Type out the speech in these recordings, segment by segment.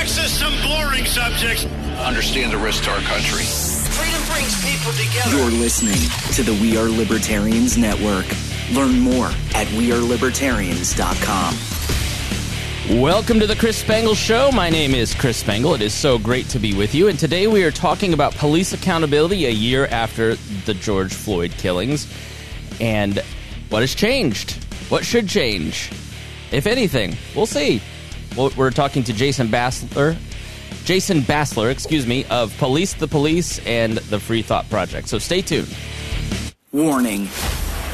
taxes some boring subjects. Understand the risk to our country. Freedom brings people together. You're listening to the We Are Libertarians Network. Learn more at WeareLibertarians.com. Welcome to the Chris Spangle Show. My name is Chris Spangle. It is so great to be with you. And today we are talking about police accountability a year after the George Floyd killings and what has changed. What should change? If anything, we'll see. Well, We're talking to Jason Bassler, Jason Bassler, excuse me, of Police the Police and the Free Thought Project. So stay tuned. Warning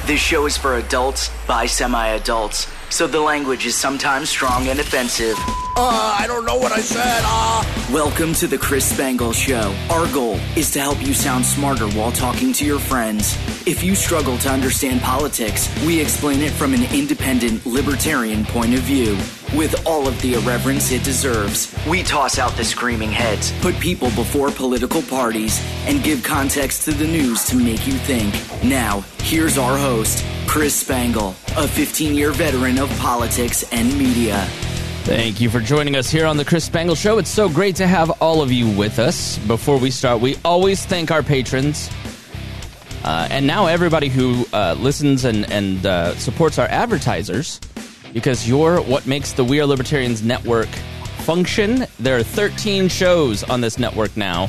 this show is for adults by semi adults, so the language is sometimes strong and offensive. Uh, I don't know what I said. Uh. Welcome to the Chris Spangle Show. Our goal is to help you sound smarter while talking to your friends. If you struggle to understand politics, we explain it from an independent, libertarian point of view. With all of the irreverence it deserves, we toss out the screaming heads, put people before political parties, and give context to the news to make you think. Now, here's our host, Chris Spangle, a 15 year veteran of politics and media. Thank you for joining us here on the Chris Spangle Show. It's so great to have all of you with us. Before we start, we always thank our patrons. Uh, and now everybody who uh, listens and, and uh, supports our advertisers, because you're what makes the We Are Libertarians network function. There are 13 shows on this network now,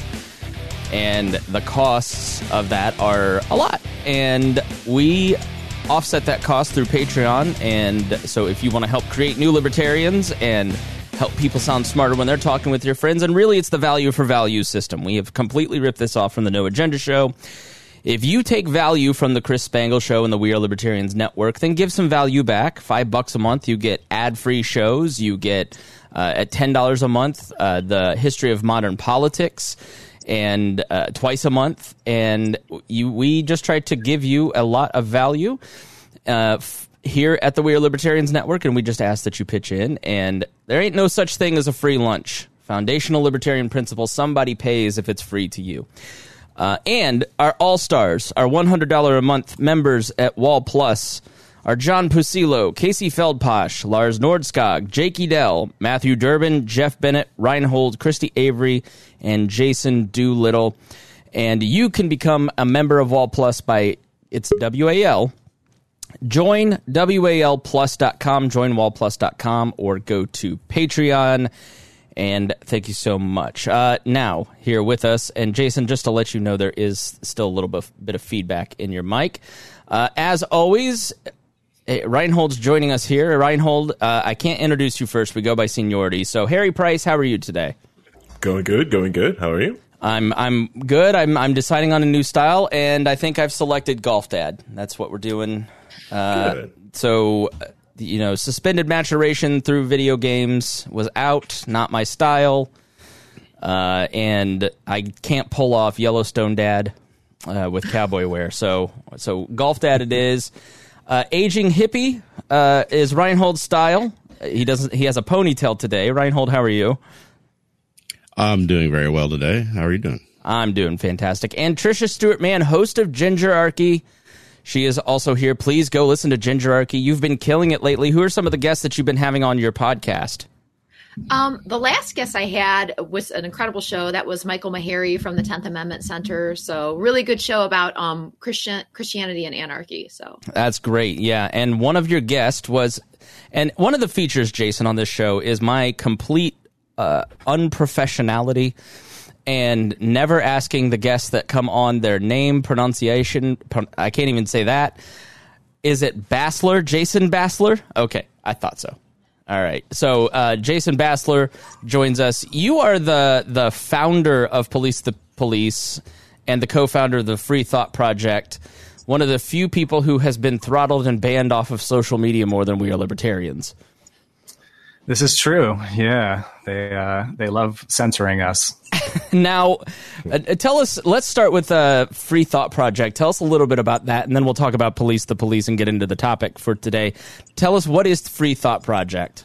and the costs of that are a lot. And we offset that cost through Patreon. And so if you want to help create new libertarians and help people sound smarter when they're talking with your friends, and really it's the value for value system. We have completely ripped this off from the No Agenda Show. If you take value from the Chris Spangle Show and the We Are Libertarians Network, then give some value back. Five bucks a month, you get ad-free shows. You get uh, at ten dollars a month uh, the history of modern politics, and uh, twice a month. And you, we just try to give you a lot of value. Uh, f- here at the We Are Libertarians Network, and we just ask that you pitch in. And there ain't no such thing as a free lunch. Foundational libertarian principle somebody pays if it's free to you. Uh, and our All Stars, our $100 a month members at Wall Plus are John Pusilo, Casey Feldposh, Lars Nordskog, Jake Edel, Matthew Durbin, Jeff Bennett, Reinhold, Christy Avery, and Jason Doolittle. And you can become a member of Wall Plus by it's WAL. Join WALplus.com, join wallplus.com, or go to Patreon. And thank you so much. Uh, now, here with us, and Jason, just to let you know, there is still a little bit, bit of feedback in your mic. Uh, as always, eh, Reinhold's joining us here. Reinhold, uh, I can't introduce you first. We go by seniority. So, Harry Price, how are you today? Going good, going good. How are you? I'm I'm good. I'm I'm deciding on a new style, and I think I've selected Golf Dad. That's what we're doing. Uh, so, you know, suspended maturation through video games was out. Not my style, uh, and I can't pull off Yellowstone Dad uh, with cowboy wear. So so Golf Dad it is. Uh, aging hippie uh, is Reinhold's style. He doesn't. He has a ponytail today. Reinhold, how are you? I'm doing very well today. How are you doing? I'm doing fantastic. And Tricia Stuart-Mann, host of Gingerarchy. She is also here. Please go listen to Gingerarchy. You've been killing it lately. Who are some of the guests that you've been having on your podcast? Um, the last guest I had was an incredible show. That was Michael Maharrey from the Tenth Amendment Center. So really good show about um, Christian Christianity and anarchy. So That's great. Yeah. And one of your guests was, and one of the features, Jason, on this show is my complete uh, unprofessionality and never asking the guests that come on their name, pronunciation. Pro- I can't even say that. Is it Bassler? Jason Bassler? Okay. I thought so. All right. So uh, Jason Bassler joins us. You are the the founder of Police the Police and the co-founder of the Free Thought Project. One of the few people who has been throttled and banned off of social media more than we are libertarians. This is true. Yeah, they uh, they love censoring us. Now, uh, tell us. Let's start with the Free Thought Project. Tell us a little bit about that, and then we'll talk about Police the Police and get into the topic for today. Tell us what is Free Thought Project.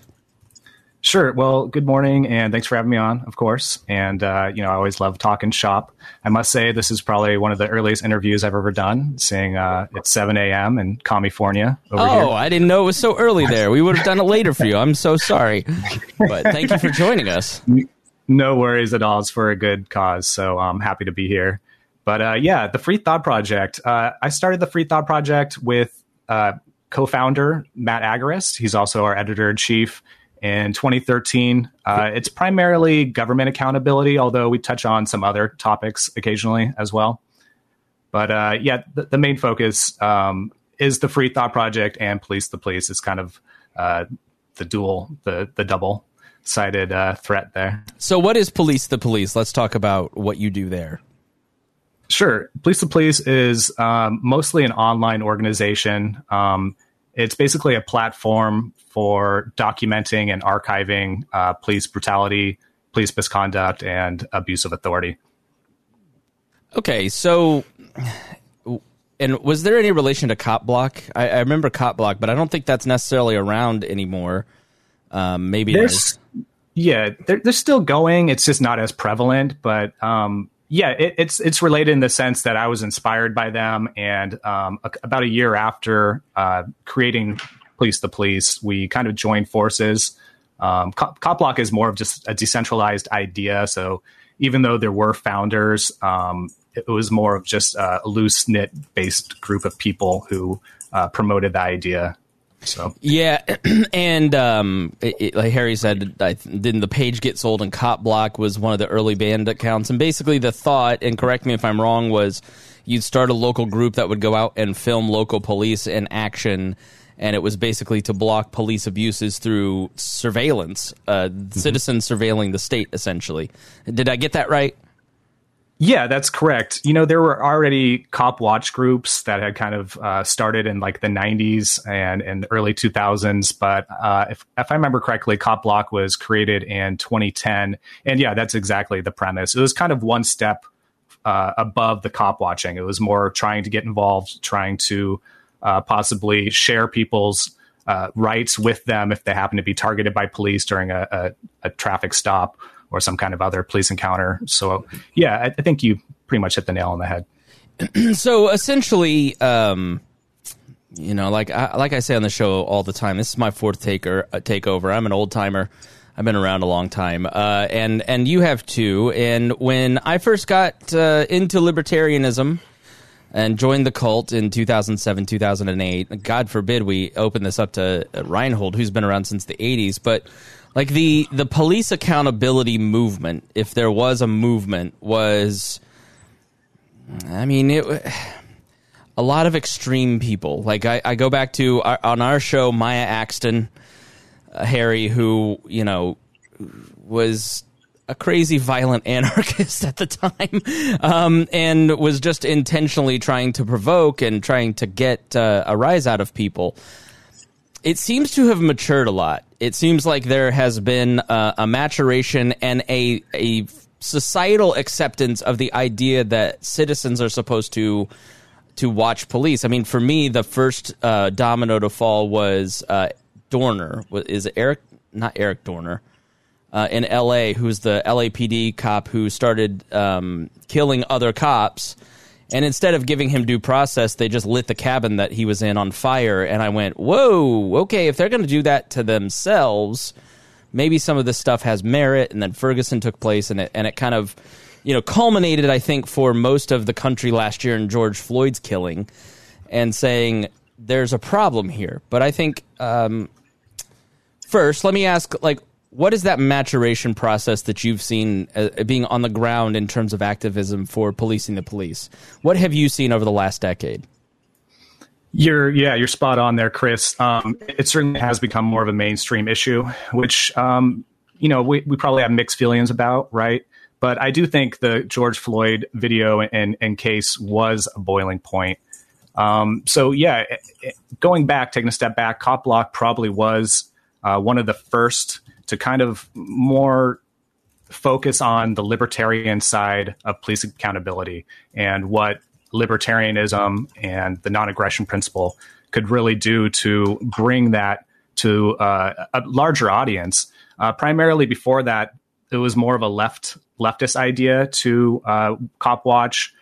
Sure. Well, good morning, and thanks for having me on, of course. And uh, you know, I always love talking shop. I must say, this is probably one of the earliest interviews I've ever done. Seeing uh, it's 7 a.m. in California over Oh, here. I didn't know it was so early there. We would have done it later for you. I'm so sorry, but thank you for joining us. No worries at all. It's for a good cause, so I'm happy to be here. But uh, yeah, the Free Thought Project. Uh, I started the Free Thought Project with uh, co-founder Matt Agorist. He's also our editor in chief. In 2013, uh, it's primarily government accountability, although we touch on some other topics occasionally as well. But uh, yeah, the, the, main focus um, is the Free Thought Project and Police the Police. It's kind of uh, the dual, the the double sided threat there. So, what is Police the Police? Let's talk about what you do there. Sure. Police the Police is um, mostly an online organization. Um, it's basically a platform for documenting and archiving uh, police brutality, police misconduct, and abuse of authority. Okay, so, and was there any relation to Cop Block? I, I remember Cop Block, but I don't think that's necessarily around anymore. Um, maybe there's, yeah, they're, they're still going. It's just not as prevalent, but um, yeah, it, it's it's related in the sense that I was inspired by them, and um, a, about a year after uh, creating Police the Police, we kind of joined forces. Um, Cop Block is more of just a decentralized idea, so even though there were founders, um, it was more of just a loose knit based group of people who uh, promoted the idea. So yeah, and um, it, like Harry said, I, didn't the page get sold? And Cop Block was one of the early band accounts. And basically, the thought, and correct me if I'm wrong, was you'd start a local group that would go out and film local police in action. And it was basically to block police abuses through surveillance, uh, mm-hmm. citizens surveilling the state, essentially. Did I get that right? Yeah, that's correct. You know, there were already cop watch groups that had kind of uh, started in like the 90s and, and early 2000s. But uh, if, if I remember correctly, Cop Block was created in 2010. And yeah, that's exactly the premise. It was kind of one step uh, above the cop watching. It was more trying to get involved, trying to uh, possibly share people's uh, rights with them if they happen to be targeted by police during a, a, a traffic stop or some kind of other police encounter. So, yeah, I, I think you pretty much hit the nail on the head. so essentially, um, you know, like I, like I say on the show all the time, this is my fourth taker uh, takeover. I'm an old timer. I've been around a long time, uh, and and you have too. And when I first got uh, into libertarianism and joined the cult in 2007, 2008, God forbid we open this up to Reinhold, who's been around since the 80s, but like the the police accountability movement if there was a movement was i mean it a lot of extreme people. Like i, I go back to our, on our show maya axton uh, harry who you know was a crazy violent anarchist at the time um, and was just intentionally trying to provoke and trying to get uh, a rise out of people it seems to have matured a lot. It seems like there has been uh, a maturation and a a societal acceptance of the idea that citizens are supposed to to watch police. I mean, for me, the first uh, domino to fall was uh, Dorner. Is Eric not Eric Dorner? Uh, in L.A., who's the LAPD cop who started um, killing other cops and instead of giving him due process, they just lit the cabin that he was in on fire. And I went, whoa, okay, if they're going to do that to themselves, maybe some of this stuff has merit. And then Ferguson took place, and it, and it kind of, you know, culminated, I think, for most of the country last year in George Floyd's killing and saying there's a problem here. But I think, um, first, let me ask, like, what is that maturation process that you've seen uh, being on the ground in terms of activism for policing the police? What have you seen over the last decade? You're yeah, you're spot on there, Chris. Um, it certainly has become more of a mainstream issue, which um, you know we, we probably have mixed feelings about, right? But I do think the George Floyd video and, and case was a boiling point. Um, so yeah, going back, taking a step back, Cop Block probably was uh, one of the first to kind of more focus on the libertarian side of police accountability and what libertarianism and the non-aggression principle could really do to bring that to uh, a larger audience. Uh, primarily before that, it was more of a left leftist idea to uh, cop watch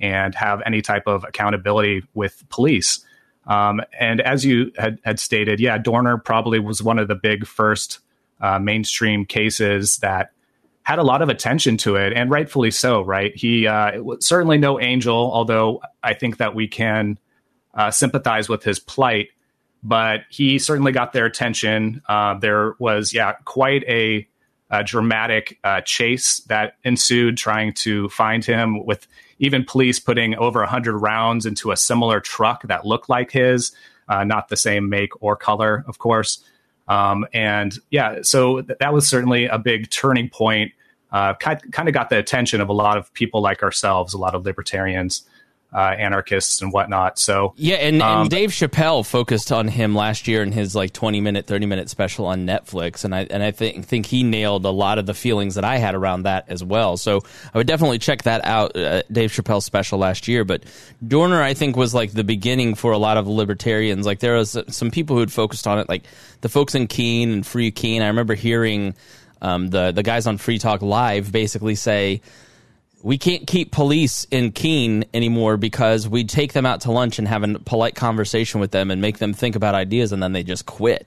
and have any type of accountability with police. Um, and as you had, had stated, yeah, Dorner probably was one of the big first uh, mainstream cases that had a lot of attention to it, and rightfully so. Right? He uh, certainly no angel, although I think that we can uh, sympathize with his plight. But he certainly got their attention. Uh, there was, yeah, quite a, a dramatic uh, chase that ensued, trying to find him. With even police putting over hundred rounds into a similar truck that looked like his, uh, not the same make or color, of course. Um, and yeah, so th- that was certainly a big turning point. Uh, kind, kind of got the attention of a lot of people like ourselves, a lot of libertarians uh, anarchists and whatnot. So yeah, and, um, and Dave Chappelle focused on him last year in his like twenty minute, thirty minute special on Netflix, and I and I think think he nailed a lot of the feelings that I had around that as well. So I would definitely check that out, uh, Dave Chappelle's special last year. But Dorner, I think, was like the beginning for a lot of libertarians. Like there was some people who had focused on it, like the folks in Keene and Free Keene. I remember hearing. Um, the the guys on Free Talk Live basically say we can't keep police in Keene anymore because we take them out to lunch and have a polite conversation with them and make them think about ideas and then they just quit.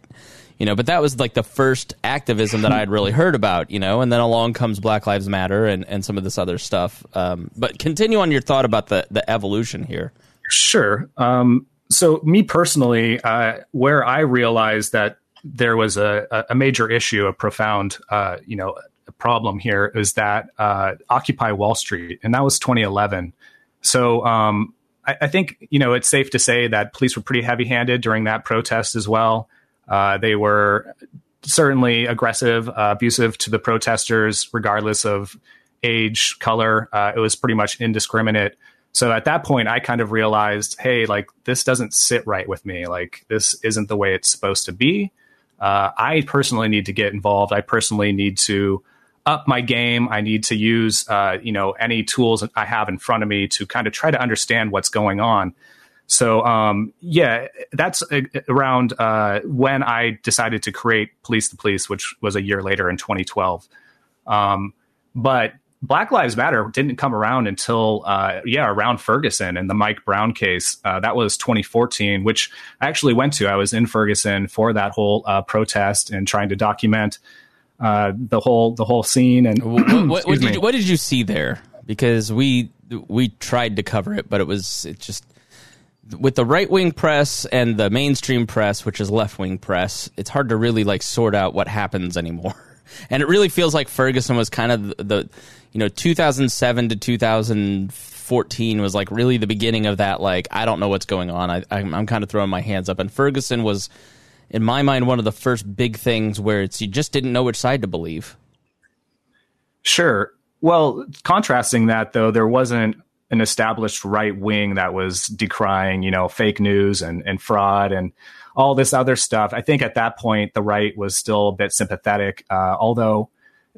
You know, but that was like the first activism that I had really heard about, you know, and then along comes Black Lives Matter and, and some of this other stuff. Um, but continue on your thought about the, the evolution here. Sure. Um, so, me personally, uh, where I realized that there was a, a major issue, a profound, uh, you know, problem here is that uh, Occupy Wall Street, and that was 2011. So um, I, I, think you know it's safe to say that police were pretty heavy-handed during that protest as well. Uh, they were certainly aggressive, uh, abusive to the protesters, regardless of age, color. Uh, it was pretty much indiscriminate. So at that point, I kind of realized, hey, like this doesn't sit right with me. Like this isn't the way it's supposed to be. Uh, I personally need to get involved. I personally need to up my game. I need to use, uh, you know, any tools I have in front of me to kind of try to understand what's going on. So, um, yeah, that's around uh, when I decided to create Police the Police, which was a year later in 2012. Um, but Black Lives Matter didn't come around until, uh, yeah, around Ferguson and the Mike Brown case. Uh, that was 2014, which I actually went to. I was in Ferguson for that whole uh, protest and trying to document uh, the whole the whole scene. And what, what, what, did you, what, did you, see there? Because we we tried to cover it, but it was it just with the right wing press and the mainstream press, which is left wing press. It's hard to really like sort out what happens anymore. And it really feels like Ferguson was kind of the, the you know 2007 to 2014 was like really the beginning of that. Like I don't know what's going on. I, I'm, I'm kind of throwing my hands up. And Ferguson was in my mind, one of the first big things where it's you just didn't know which side to believe. Sure. Well, contrasting that though, there wasn't an established right wing that was decrying, you know, fake news and, and fraud and all this other stuff. I think at that point, the right was still a bit sympathetic, uh, although,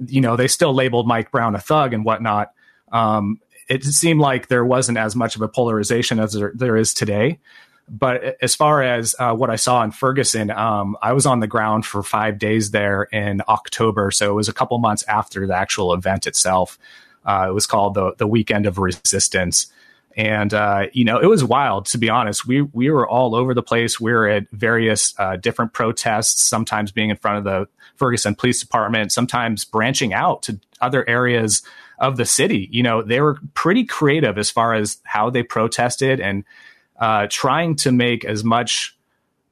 you know, they still labeled Mike Brown a thug and whatnot. Um, it seemed like there wasn't as much of a polarization as there, there is today. But as far as uh, what I saw in Ferguson, um, I was on the ground for five days there in October, so it was a couple months after the actual event itself. Uh, it was called the the Weekend of Resistance, and uh, you know it was wild. To be honest, we we were all over the place. We were at various uh, different protests, sometimes being in front of the Ferguson Police Department, sometimes branching out to other areas of the city. You know, they were pretty creative as far as how they protested and uh, trying to make as much,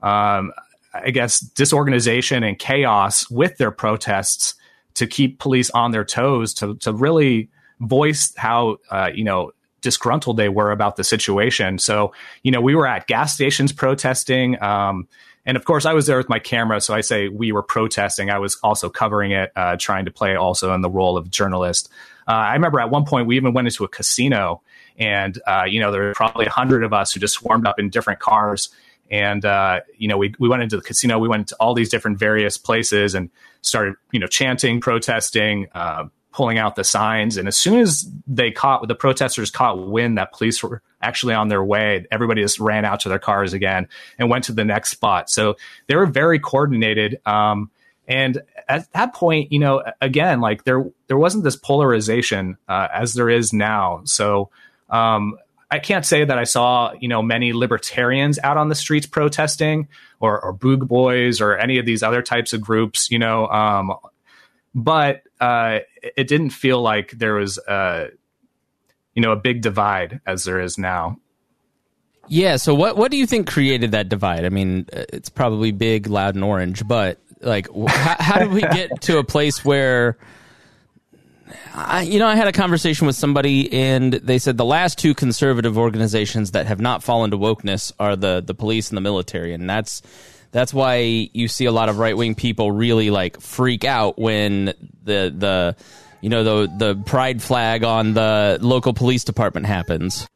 um, I guess, disorganization and chaos with their protests to keep police on their toes, to to really voice how uh, you know disgruntled they were about the situation. So you know, we were at gas stations protesting. Um, and of course, I was there with my camera, so I say we were protesting. I was also covering it, uh, trying to play also in the role of journalist. Uh, I remember at one point we even went into a casino and, uh, you know, there were probably a hundred of us who just swarmed up in different cars. And, uh, you know, we, we went into the casino, we went to all these different various places and started, you know, chanting, protesting, uh, pulling out the signs. And as soon as they caught, the protesters caught wind that police were actually on their way, everybody just ran out to their cars again and went to the next spot. So they were very coordinated. Um, and at that point, you know, again, like there there wasn't this polarization uh, as there is now. So um, I can't say that I saw, you know, many libertarians out on the streets protesting or, or Boog Boys or any of these other types of groups, you know. Um, but uh, it didn't feel like there was a you know a big divide as there is now. Yeah. So what what do you think created that divide? I mean, uh, it's probably big, loud, and orange, but like, how, how did we get to a place where? I, you know, I had a conversation with somebody, and they said the last two conservative organizations that have not fallen to wokeness are the the police and the military, and that's that's why you see a lot of right wing people really like freak out when the the you know the the pride flag on the local police department happens.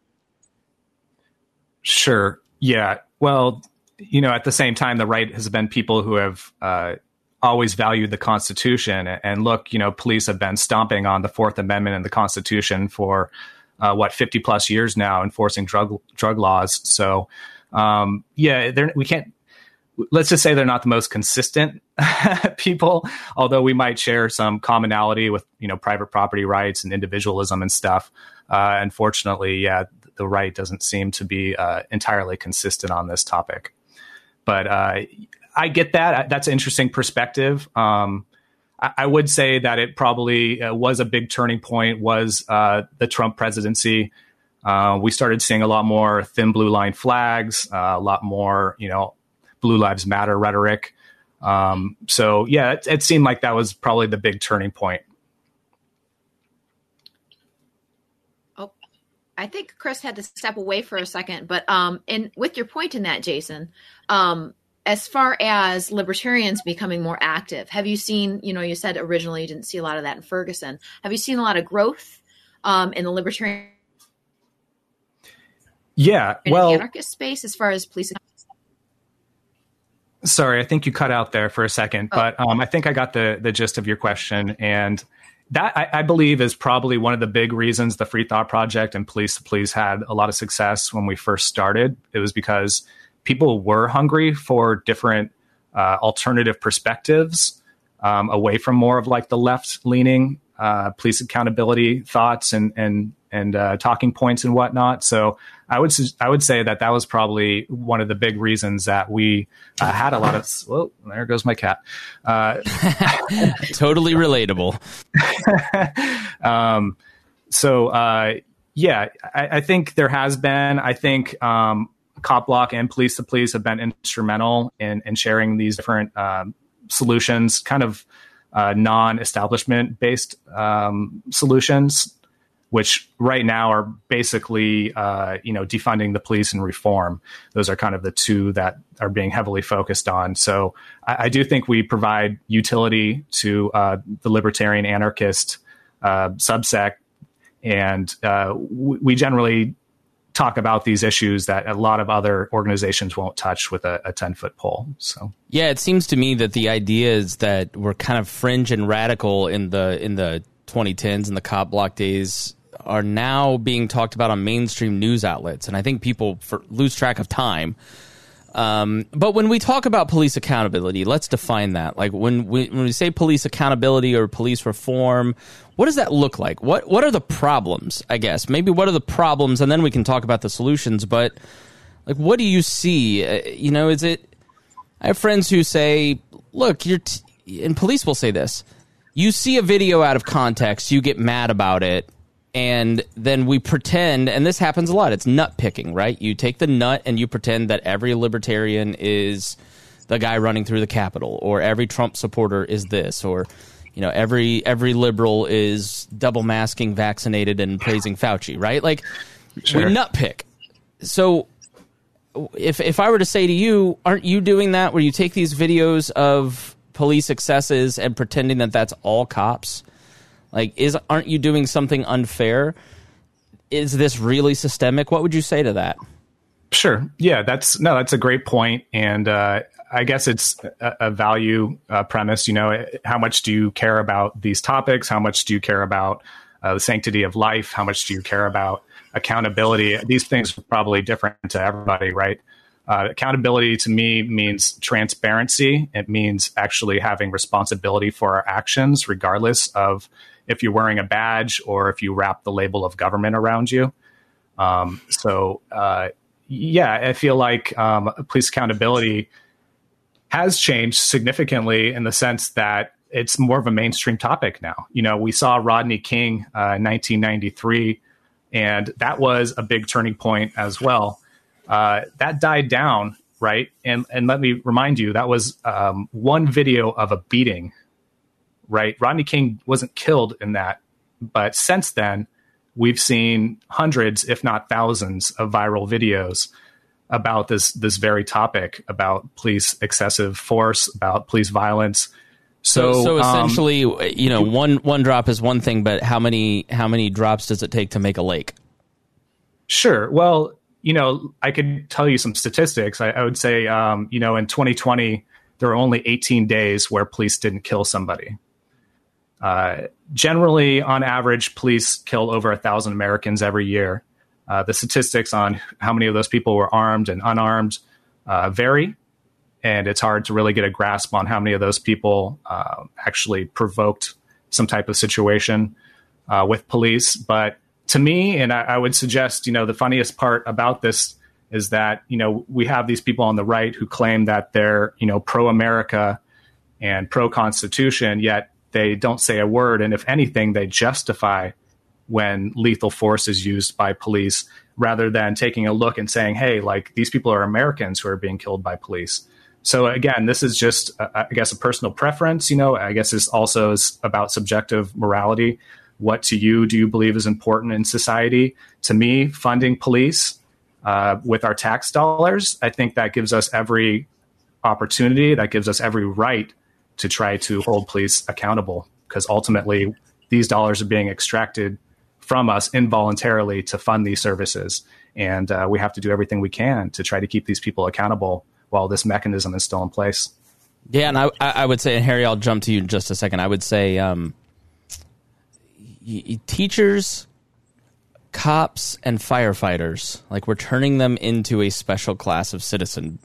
Sure. Yeah. Well, you know, at the same time, the right has been people who have uh, always valued the Constitution. And look, you know, police have been stomping on the Fourth Amendment and the Constitution for uh, what fifty plus years now, enforcing drug drug laws. So, um, yeah, we can't. Let's just say they're not the most consistent people, although we might share some commonality with you know private property rights and individualism and stuff. Uh, unfortunately, yeah, the right doesn't seem to be uh, entirely consistent on this topic. But uh, I get that. That's an interesting perspective. Um, I, I, would say that it probably uh, was a big turning point. Was uh, the Trump presidency? Uh, we started seeing a lot more thin blue line flags, uh, a lot more, you know, Blue Lives Matter rhetoric. Um, so yeah, it, it seemed like that was probably the big turning point I think Chris had to step away for a second, but um, and with your point in that, Jason, um, as far as libertarians becoming more active, have you seen? You know, you said originally you didn't see a lot of that in Ferguson. Have you seen a lot of growth um, in the libertarian? Yeah, well, anarchist space as far as police. Sorry, I think you cut out there for a second, oh. but um, I think I got the the gist of your question, and that I, I, believe is probably one of the big reasons the Free Thought Project and Police the Police had a lot of success when we first started. It was because people were hungry for different uh, alternative perspectives um, away from more of like the left leaning uh, police accountability thoughts and and and uh, talking points and whatnot. So I would I would say that that was probably one of the big reasons that we uh, had a lot of. Well, there goes my cat. Uh, totally relatable. um, so uh, yeah, I, I, think there has been. I think um, Cop Block and Police the Police have been instrumental in in sharing these different um, solutions, kind of. Uh, non-establishment based um, solutions which right now are basically uh, you know defunding the police and reform. Those are kind of the two that are being heavily focused on. So I, I do think we provide utility to uh, the libertarian anarchist uh, subsect, and uh, we generally talk about these issues that a lot of other organizations won't touch with a, a 10 foot pole. So yeah, it seems to me that the idea is that we're kind of fringe and radical in the in the 2010s and the cop block days are now being talked about on mainstream news outlets, and I think people for, lose track of time. Um, but when we talk about police accountability, let's define that. Like when we when we say police accountability or police reform, what does that look like? What what are the problems? I guess maybe what are the problems, and then we can talk about the solutions. But like, what do you see? Uh, you know, is it? I have friends who say, "Look, you're," t-, and police will say this. You see a video out of context, you get mad about it, and then we pretend and this happens a lot it's nut picking right? You take the nut and you pretend that every libertarian is the guy running through the capitol or every trump supporter is this or you know every every liberal is double masking vaccinated and praising fauci right? Like sure. we nut pick. So if if i were to say to you aren't you doing that where you take these videos of police excesses and pretending that that's all cops like, is aren't you doing something unfair? Is this really systemic? What would you say to that? Sure. Yeah, that's no, that's a great point, and uh, I guess it's a, a value uh, premise. You know, how much do you care about these topics? How much do you care about uh, the sanctity of life? How much do you care about accountability? These things are probably different to everybody, right? Uh, accountability to me means transparency. It means actually having responsibility for our actions, regardless of if you're wearing a badge or if you wrap the label of government around you. Um, so, uh, yeah, I feel like um, police accountability has changed significantly in the sense that it's more of a mainstream topic now. You know, we saw Rodney King uh, in 1993, and that was a big turning point as well. Uh, that died down, right? And and let me remind you, that was um, one video of a beating, right? Rodney King wasn't killed in that, but since then, we've seen hundreds, if not thousands, of viral videos about this this very topic about police excessive force, about police violence. So, So, so um, essentially, you know, one one drop is one thing, but how many how many drops does it take to make a lake? Sure. Well, you know, I could tell you some statistics. I, I would say, um, you know, in 2020, there were only 18 days where police didn't kill somebody. Uh, generally, on average, police kill over a thousand Americans every year. Uh, the statistics on how many of those people were armed and unarmed uh, vary, and it's hard to really get a grasp on how many of those people uh, actually provoked some type of situation uh, with police. But to me, and I, I would suggest, you know, the funniest part about this is that you know we have these people on the right who claim that they're you know pro America and pro Constitution, yet they don't say a word, and if anything, they justify when lethal force is used by police rather than taking a look and saying, hey, like these people are Americans who are being killed by police. So again, this is just, uh, I guess, a personal preference. You know, I guess this also is about subjective morality. What to you do you believe is important in society? To me, funding police uh, with our tax dollars, I think that gives us every opportunity, that gives us every right to try to hold police accountable because ultimately these dollars are being extracted from us involuntarily to fund these services. And uh, we have to do everything we can to try to keep these people accountable while this mechanism is still in place. Yeah, and I, I would say, and Harry, I'll jump to you in just a second. I would say, um, y- teachers, cops, and firefighters, like we're turning them into a special class of citizen,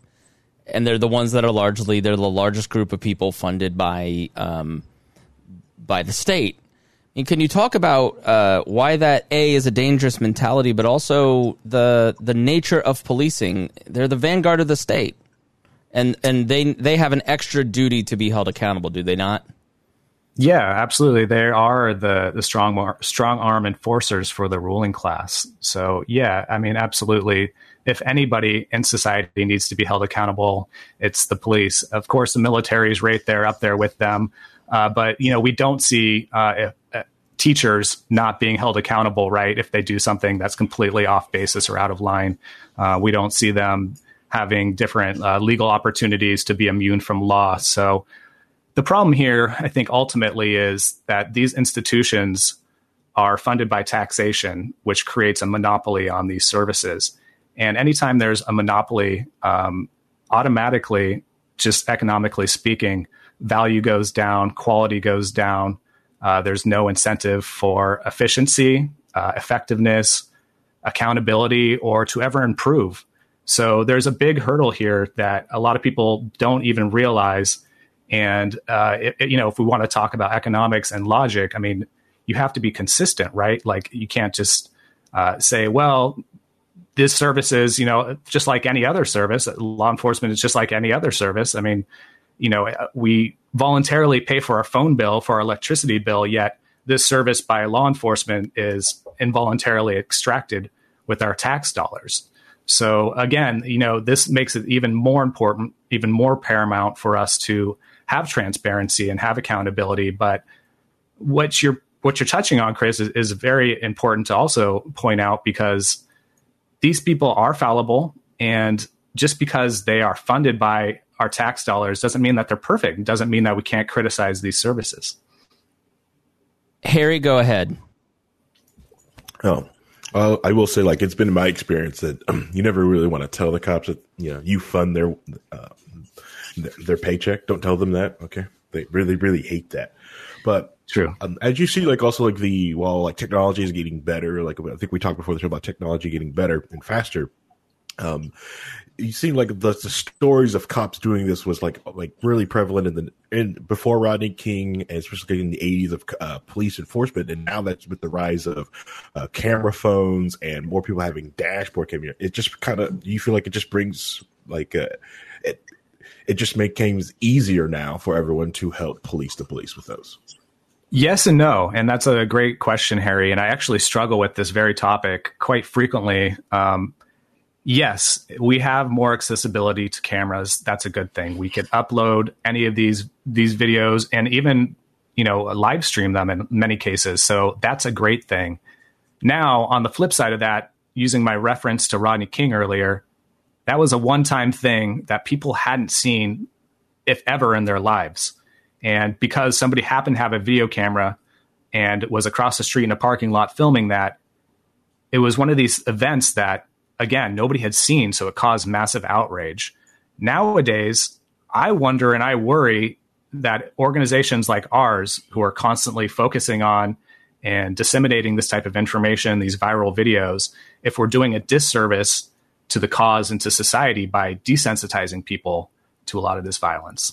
and they're the ones that are largely they're the largest group of people funded by um, by the state. And can you talk about uh, why that a is a dangerous mentality, but also the the nature of policing? They're the vanguard of the state and and they they have an extra duty to be held accountable, do they not? Yeah, absolutely. They are the the strong strong arm enforcers for the ruling class. So yeah, I mean, absolutely. If anybody in society needs to be held accountable, it's the police. Of course, the military is right there, up there with them. Uh, but you know, we don't see uh, if, uh, teachers not being held accountable, right? If they do something that's completely off basis or out of line, uh, we don't see them having different uh, legal opportunities to be immune from law. So the problem here, I think, ultimately is that these institutions are funded by taxation, which creates a monopoly on these services. And anytime there's a monopoly, um, automatically, just economically speaking, value goes down, quality goes down. Uh, there's no incentive for efficiency, uh, effectiveness, accountability, or to ever improve. So there's a big hurdle here that a lot of people don't even realize. And uh, it, it, you know, if we want to talk about economics and logic, I mean, you have to be consistent, right? Like you can't just uh, say, well, this service is, you know, just like any other service. Law enforcement is just like any other service. I mean, you know, we voluntarily pay for our phone bill, for our electricity bill, yet this service by law enforcement is involuntarily extracted with our tax dollars. So again, you know, this makes it even more important, even more paramount for us to have transparency and have accountability. But what you're what you're touching on, Chris, is, is very important to also point out because these people are fallible, and just because they are funded by our tax dollars doesn't mean that they're perfect. It doesn't mean that we can't criticize these services. Harry, go ahead. Oh, uh, I will say, like it's been my experience that um, you never really want to tell the cops that you know you fund their uh, their, their paycheck. Don't tell them that. Okay, they really really hate that. But True. um, as you see, like also like the while like technology is getting better. Like I think we talked before the show about technology getting better and faster. Um, you see like the, the stories of cops doing this was like like really prevalent in the in before Rodney King and especially in the 80s of uh, police enforcement and now that's with the rise of uh, camera phones and more people having dashboard camera it just kind of you feel like it just brings like uh, it it just became easier now for everyone to help police the police with those. Yes and no. And that's a great question, Harry. And I actually struggle with this very topic quite frequently. Um, yes, we have more accessibility to cameras. That's a good thing. We can upload any of these these videos and even you know live stream them in many cases. So that's a great thing. Now, on the flip side of that, using my reference to Rodney King earlier, that was a one time thing that people hadn't seen, if ever, in their lives. And because somebody happened to have a video camera and was across the street in a parking lot filming that, it was one of these events that, again, nobody had seen. So it caused massive outrage. Nowadays, I wonder and I worry that organizations like ours, who are constantly focusing on and disseminating this type of information, these viral videos, if we're doing a disservice to the cause and to society by desensitizing people to a lot of this violence.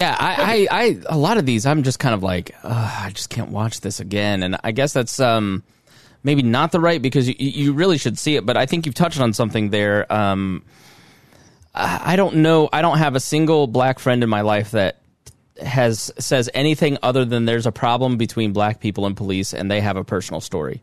Yeah, I, I, I, a lot of these, I'm just kind of like, I just can't watch this again, and I guess that's um, maybe not the right because you, you really should see it. But I think you've touched on something there. Um, I don't know. I don't have a single black friend in my life that has says anything other than there's a problem between black people and police, and they have a personal story.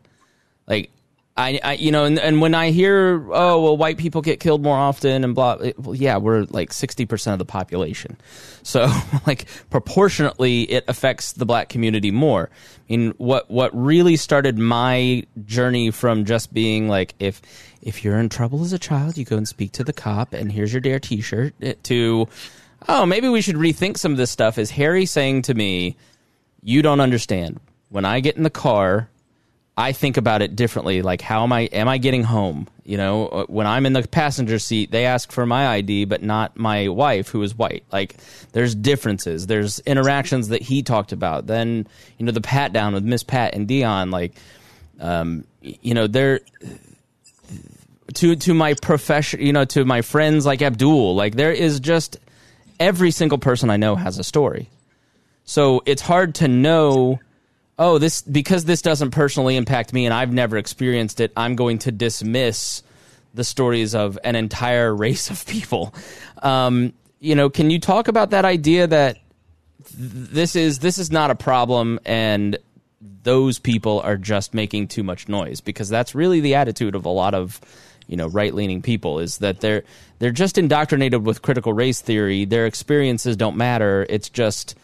Like I, I, you know, and, and when I hear, oh, well, white people get killed more often and blah, well, yeah, we're like 60% of the population. So, like, proportionately, it affects the black community more. I mean, what, what really started my journey from just being like, if, if you're in trouble as a child, you go and speak to the cop, and here's your Dare t shirt, eh, to, oh, maybe we should rethink some of this stuff, is Harry saying to me, you don't understand. When I get in the car, I think about it differently. Like, how am I? Am I getting home? You know, uh, when I'm in the passenger seat, they ask for my ID, but not my wife, who is white. Like, there's differences. There's interactions that he talked about. Then, you know, the pat down with Miss Pat and Dion. Like, um, you know, there to to my profession. You know, to my friends like Abdul. Like, there is just every single person I know has a story. So it's hard to know oh, this because this doesn't personally impact me and I've never experienced it, I'm going to dismiss the stories of an entire race of people. Um, you know, can you talk about that idea that th- this is this is not a problem and those people are just making too much noise? Because that's really the attitude of a lot of you know right-leaning people is that they're they're just indoctrinated with critical race theory. Their experiences don't matter. It's just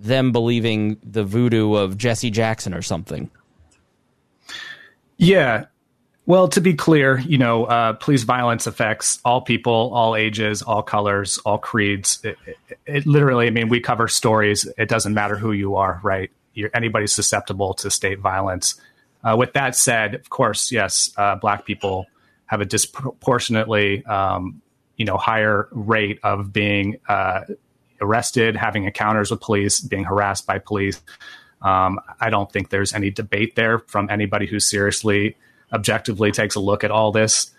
them believing the voodoo of Jesse Jackson or something. Yeah. Well, to be clear, you know, uh, police violence affects all people, all ages, all colors, all creeds. It, it, it, literally, I mean, we cover stories. It doesn't matter who you are, right? You're, anybody's susceptible to state violence. Uh, with that said, of course, yes, uh, black people have a disproportionately, um, you know, higher rate of being uh, arrested, having encounters with police, being harassed by police. Um, I don't think there's any debate there from anybody who seriously, objectively takes a look at all this.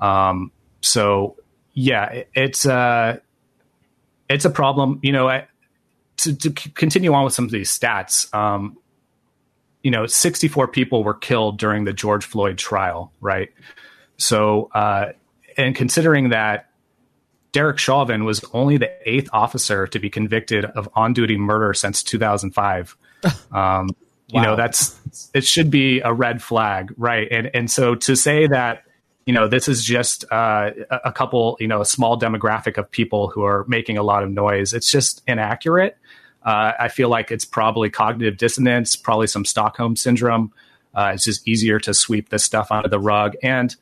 Um, so, yeah, it, it's uh, it's a problem. You know, I, to, to continue on with some of these stats, um, you know, 64 people were killed during the George Floyd trial, right? So, uh, and considering that Derek Chauvin was only the eighth officer to be convicted of on duty murder since 2005. Um, you know, that's it should be a red flag, right? And and so to say that you know this is just uh, a couple, you know, a small demographic of people who are making a lot of noise, it's just inaccurate. Uh, I feel like it's probably cognitive dissonance, probably some Stockholm syndrome. Uh, it's just easier to sweep this stuff under the rug and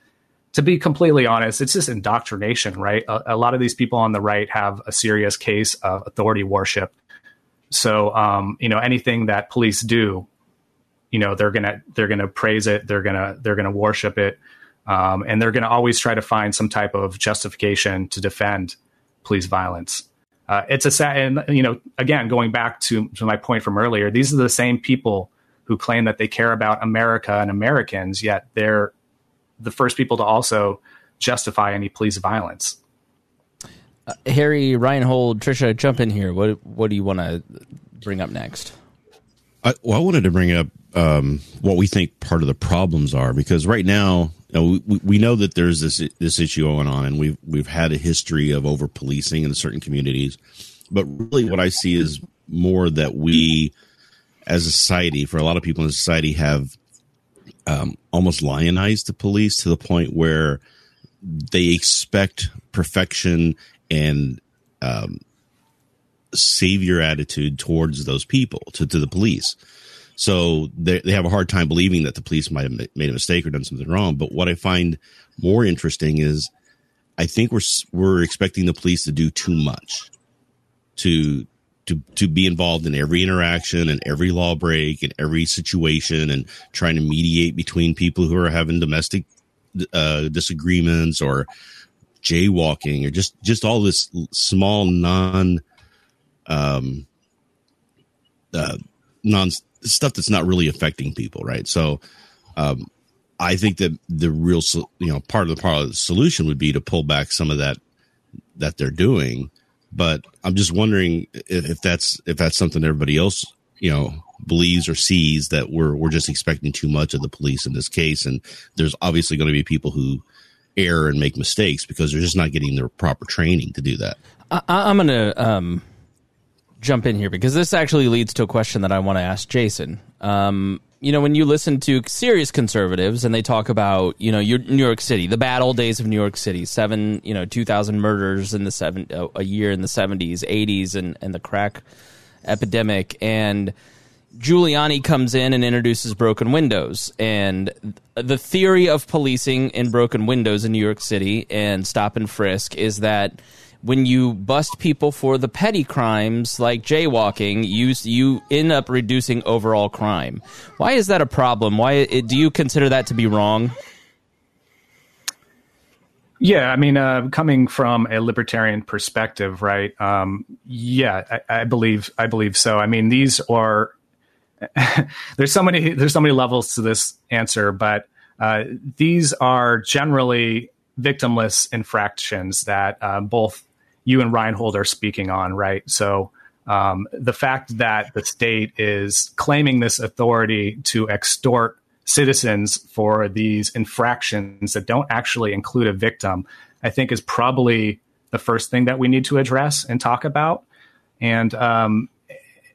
to be completely honest, it's just indoctrination, right? A, a, lot of these people on the right have a serious case of authority worship. So, um, you know, anything that police do, you know, they're gonna they're gonna praise it, they're gonna they're gonna worship it, um, and they're gonna always try to find some type of justification to defend police violence. Uh, it's a sad, and you know, again, going back to, to my point from earlier, these are the same people who claim that they care about America and Americans, yet they're the first people to also justify any police violence. Uh, Harry, Reinhold, Tricia, jump in here. What what do you want to bring up next? I, well, I wanted to bring up um, what we think part of the problems are because right now Now, we, we know that there's this this issue going on, and we've we've had a history of over policing in certain communities. But really, what I see is more that we, as a society, for a lot of people in society, have um, almost lionize the police to the point where they expect perfection and um, savior attitude towards those people, to, to the police. So they, they have a hard time believing that the police might have made a mistake or done something wrong. But what I find more interesting is I think we're, we're expecting the police to do too much to, to, to be involved in every interaction and every law break and every situation and trying to mediate between people who are having domestic uh, disagreements or jaywalking or just, just all this small non, um, uh, non stuff that's not really affecting people, right? So, um, I think that the real, you know, part of the part of the solution would be to pull back some of that that they're doing. But I'm just wondering if, if that's if that's something everybody else, you know, believes or sees that we're we're just expecting too much of the police in this case, and there's obviously going to be people who err and make mistakes because they're just not getting the proper training to do that. I, am going to um, jump in here because this actually leads to a question that I want to ask Jason. Um, you know, when you listen to serious conservatives and they talk about, you know, New York City, the bad old days of New York City, seven, you know, 2,000 murders in the seven, uh, a year in the 70s, 80s, and, and the crack epidemic. And Giuliani comes in and introduces broken windows. And the theory of policing in broken windows in New York City and stop and frisk is that when you bust people for the petty crimes like jaywalking, you you end up reducing overall crime. Why is that a problem? Why do you consider that to be wrong? Yeah, I mean, uh, coming from a libertarian perspective, right? Um, yeah, I, I, believe I believe so. I mean, these are there's so many there's so many levels to this answer, but uh, these are generally victimless infractions that uh, both you and Reinhold are speaking on, right? So um, the fact that the state is claiming this authority to extort citizens for these infractions that don't actually include a victim, I think is probably the first thing that we need to address and talk about. And um,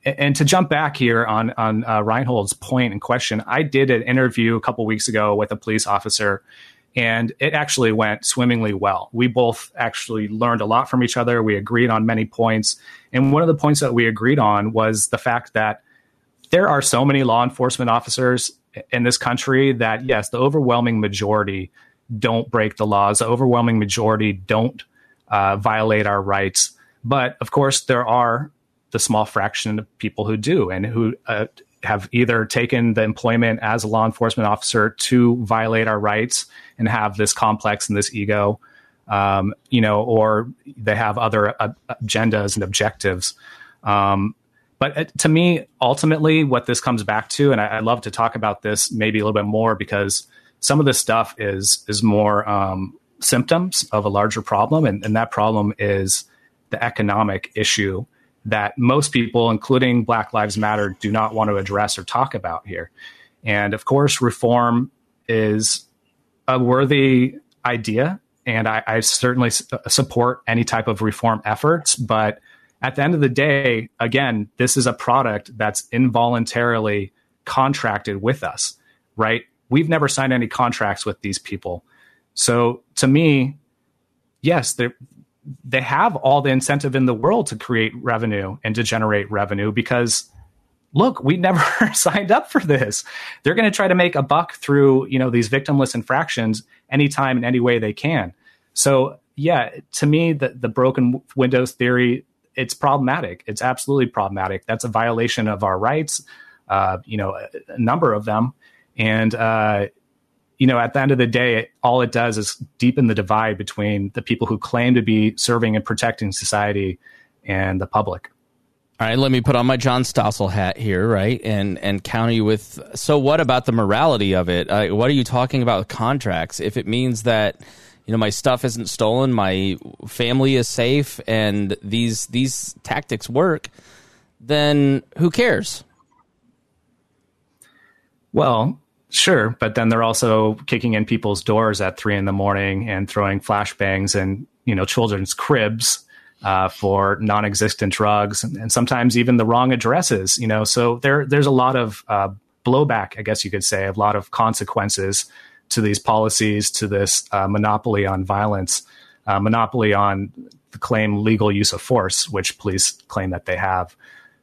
and to jump back here on on uh, Reinhold's point and question, I did an interview a couple weeks ago with a police officer and it actually went swimmingly well. We both actually learned a lot from each other. We agreed on many points. And one of the points that we agreed on was the fact that there are so many law enforcement officers in this country that, yes, the overwhelming majority don't break the laws, the overwhelming majority don't uh, violate our rights. But of course, there are the small fraction of people who do and who uh, have either taken the employment as a law enforcement officer to violate our rights and have this complex and this ego, um, you know, or they have other uh, agendas and objectives. Um, but uh, to me, ultimately, what this comes back to, and I, I, love to talk about this maybe a little bit more because some of this stuff is is more um, symptoms of a larger problem, and, and that problem is the economic issue that most people, including Black Lives Matter, do not want to address or talk about here. And of course, reform is a worthy idea, and I, I certainly uh, support any type of reform efforts. But at the end of the day, again, this is a product that's involuntarily contracted with us, right? We've never signed any contracts with these people. So to me, yes, they have all the incentive in the world to create revenue and to generate revenue because look, we never signed up for this. They're going to try to make a buck through, you know, these victimless infractions anytime and any way they can. So, yeah, to me, the, the broken windows theory, it's problematic. It's absolutely problematic. That's a violation of our rights, uh, you know, a, a, number of them. And, uh, you know, at the end of the day, all it does is deepen the divide between the people who claim to be serving and protecting society and the public. All right, let me put on my John Stossel hat here, right, and and counter you with. So, what about the morality of it? Uh, what are you talking about contracts? If it means that you know my stuff isn't stolen, my family is safe, and these these tactics work, then who cares? Well, Sure, but then they're also kicking in people's doors at three in the morning and throwing flashbangs and you know children's cribs uh, for non-existent drugs and, and, sometimes even the wrong addresses. You know, so there there's a lot of uh, blowback, I guess you could say, a lot of consequences to these policies, to this uh, monopoly on violence, uh, monopoly on the claim legal use of force, which police claim that they have.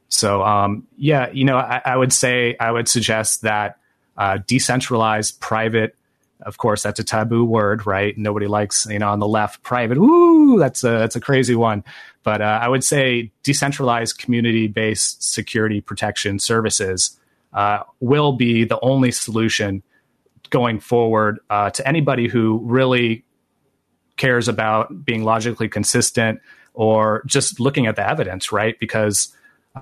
So, um, yeah, you know, I, I, would say I would suggest that uh, decentralized private. Of course, that's a taboo word, right? Nobody likes, you know, on the left, private. That's a that's a crazy one. But uh, I would say decentralized community-based security protection services uh, will be the only solution going forward uh, to anybody who really cares about being logically consistent or just looking at the evidence, right? Because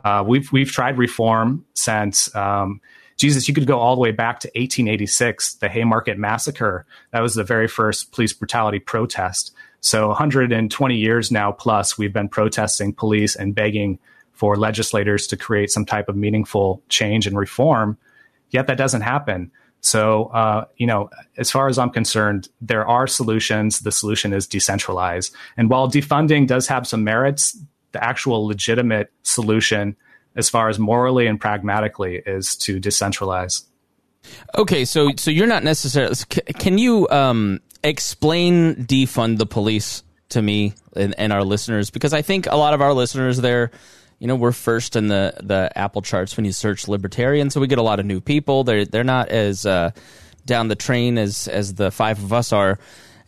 uh, we've we've tried reform since um, Jesus. You could go all the way back to 1886, the Haymarket Massacre. That was the very first police brutality protest. So 120 years now plus, we've been protesting police and begging for legislators to create some type of meaningful change and reform. Yet that doesn't happen. So, uh, you know, as far as I'm concerned, there are solutions. The solution is decentralized. And while defunding does have some merits, the actual legitimate solution, as far as morally and pragmatically, is to decentralize. Okay, so so you're not necessarily. Can you um, explain defund the police to me and, and our listeners? Because I think a lot of our listeners there you know, we're first in the, the Apple charts when you search libertarian, so we get a lot of new people. They're they're not as uh, down the train as as the five of us are,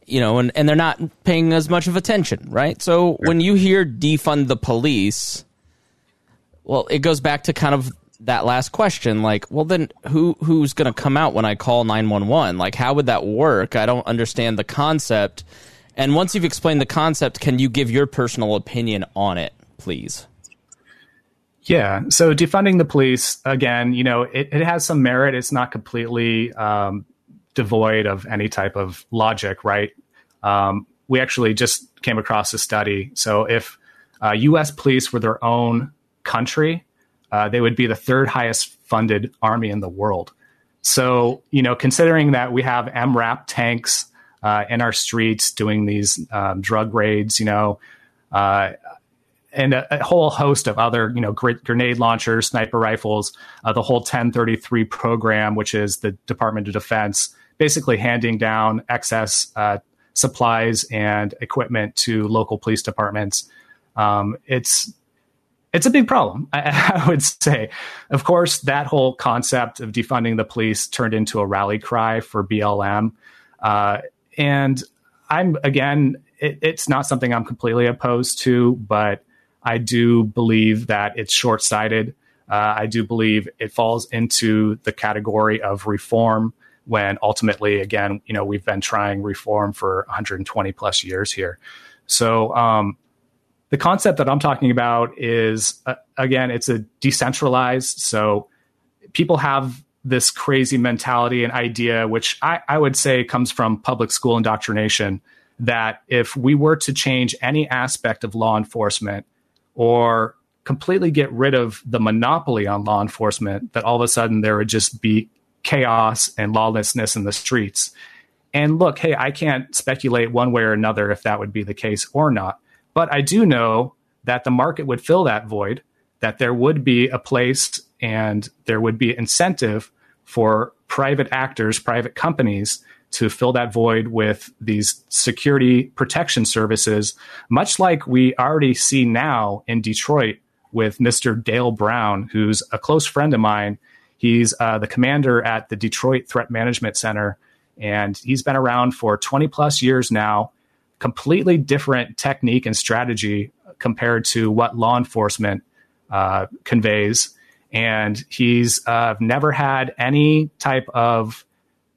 you know, and, and they're not paying as much of attention, right? So when you hear defund the police, well, it goes back to kind of that last question like well then who who's going to come out when i call 911 like how would that work i don't understand the concept and once you've explained the concept can you give your personal opinion on it please yeah. So defunding the police, again, you know, it, it has some merit. It's not completely um, devoid of any type of logic, right? Um, we actually just came across a study. So if uh, U.S. police were their own country, uh, they would be the third highest funded army in the world. So, you know, considering that we have MRAP tanks uh, in our streets doing these um, drug raids, you know, uh, and a, a, whole host of other, you know, grenade launchers, sniper rifles, uh, the whole 1033 program, which is the Department of Defense, basically handing down excess uh, supplies and equipment to local police departments. Um, it's it's a big problem, I, I, would say. Of course, that whole concept of defunding the police turned into a rally cry for BLM, uh, and I'm again, it, it's not something I'm completely opposed to, but I do believe that it's short sighted. Uh, I do believe it falls into the category of reform when ultimately, again, you know, we've been trying reform for 120 plus years here. So, um, the concept that I'm talking about is, uh, again, it's a decentralized. So, people have this crazy mentality and idea, which I, I would say comes from public school indoctrination, that if we were to change any aspect of law enforcement, or completely get rid of the monopoly on law enforcement, that all of a sudden there would just be chaos and lawlessness in the streets. And look, hey, I can't speculate one way or another if that would be the case or not. But I do know that the market would fill that void, that there would be a place and there would be incentive for private actors, private companies to fill that void with these security protection services, much like we already see now in Detroit with Mr. Dale Brown, who's a close friend of mine. He's uh, the commander at the Detroit Threat Management Center, and he's been around for 20 plus years now. Completely different technique and strategy compared to what law enforcement uh, conveys. And he's uh, never had any type of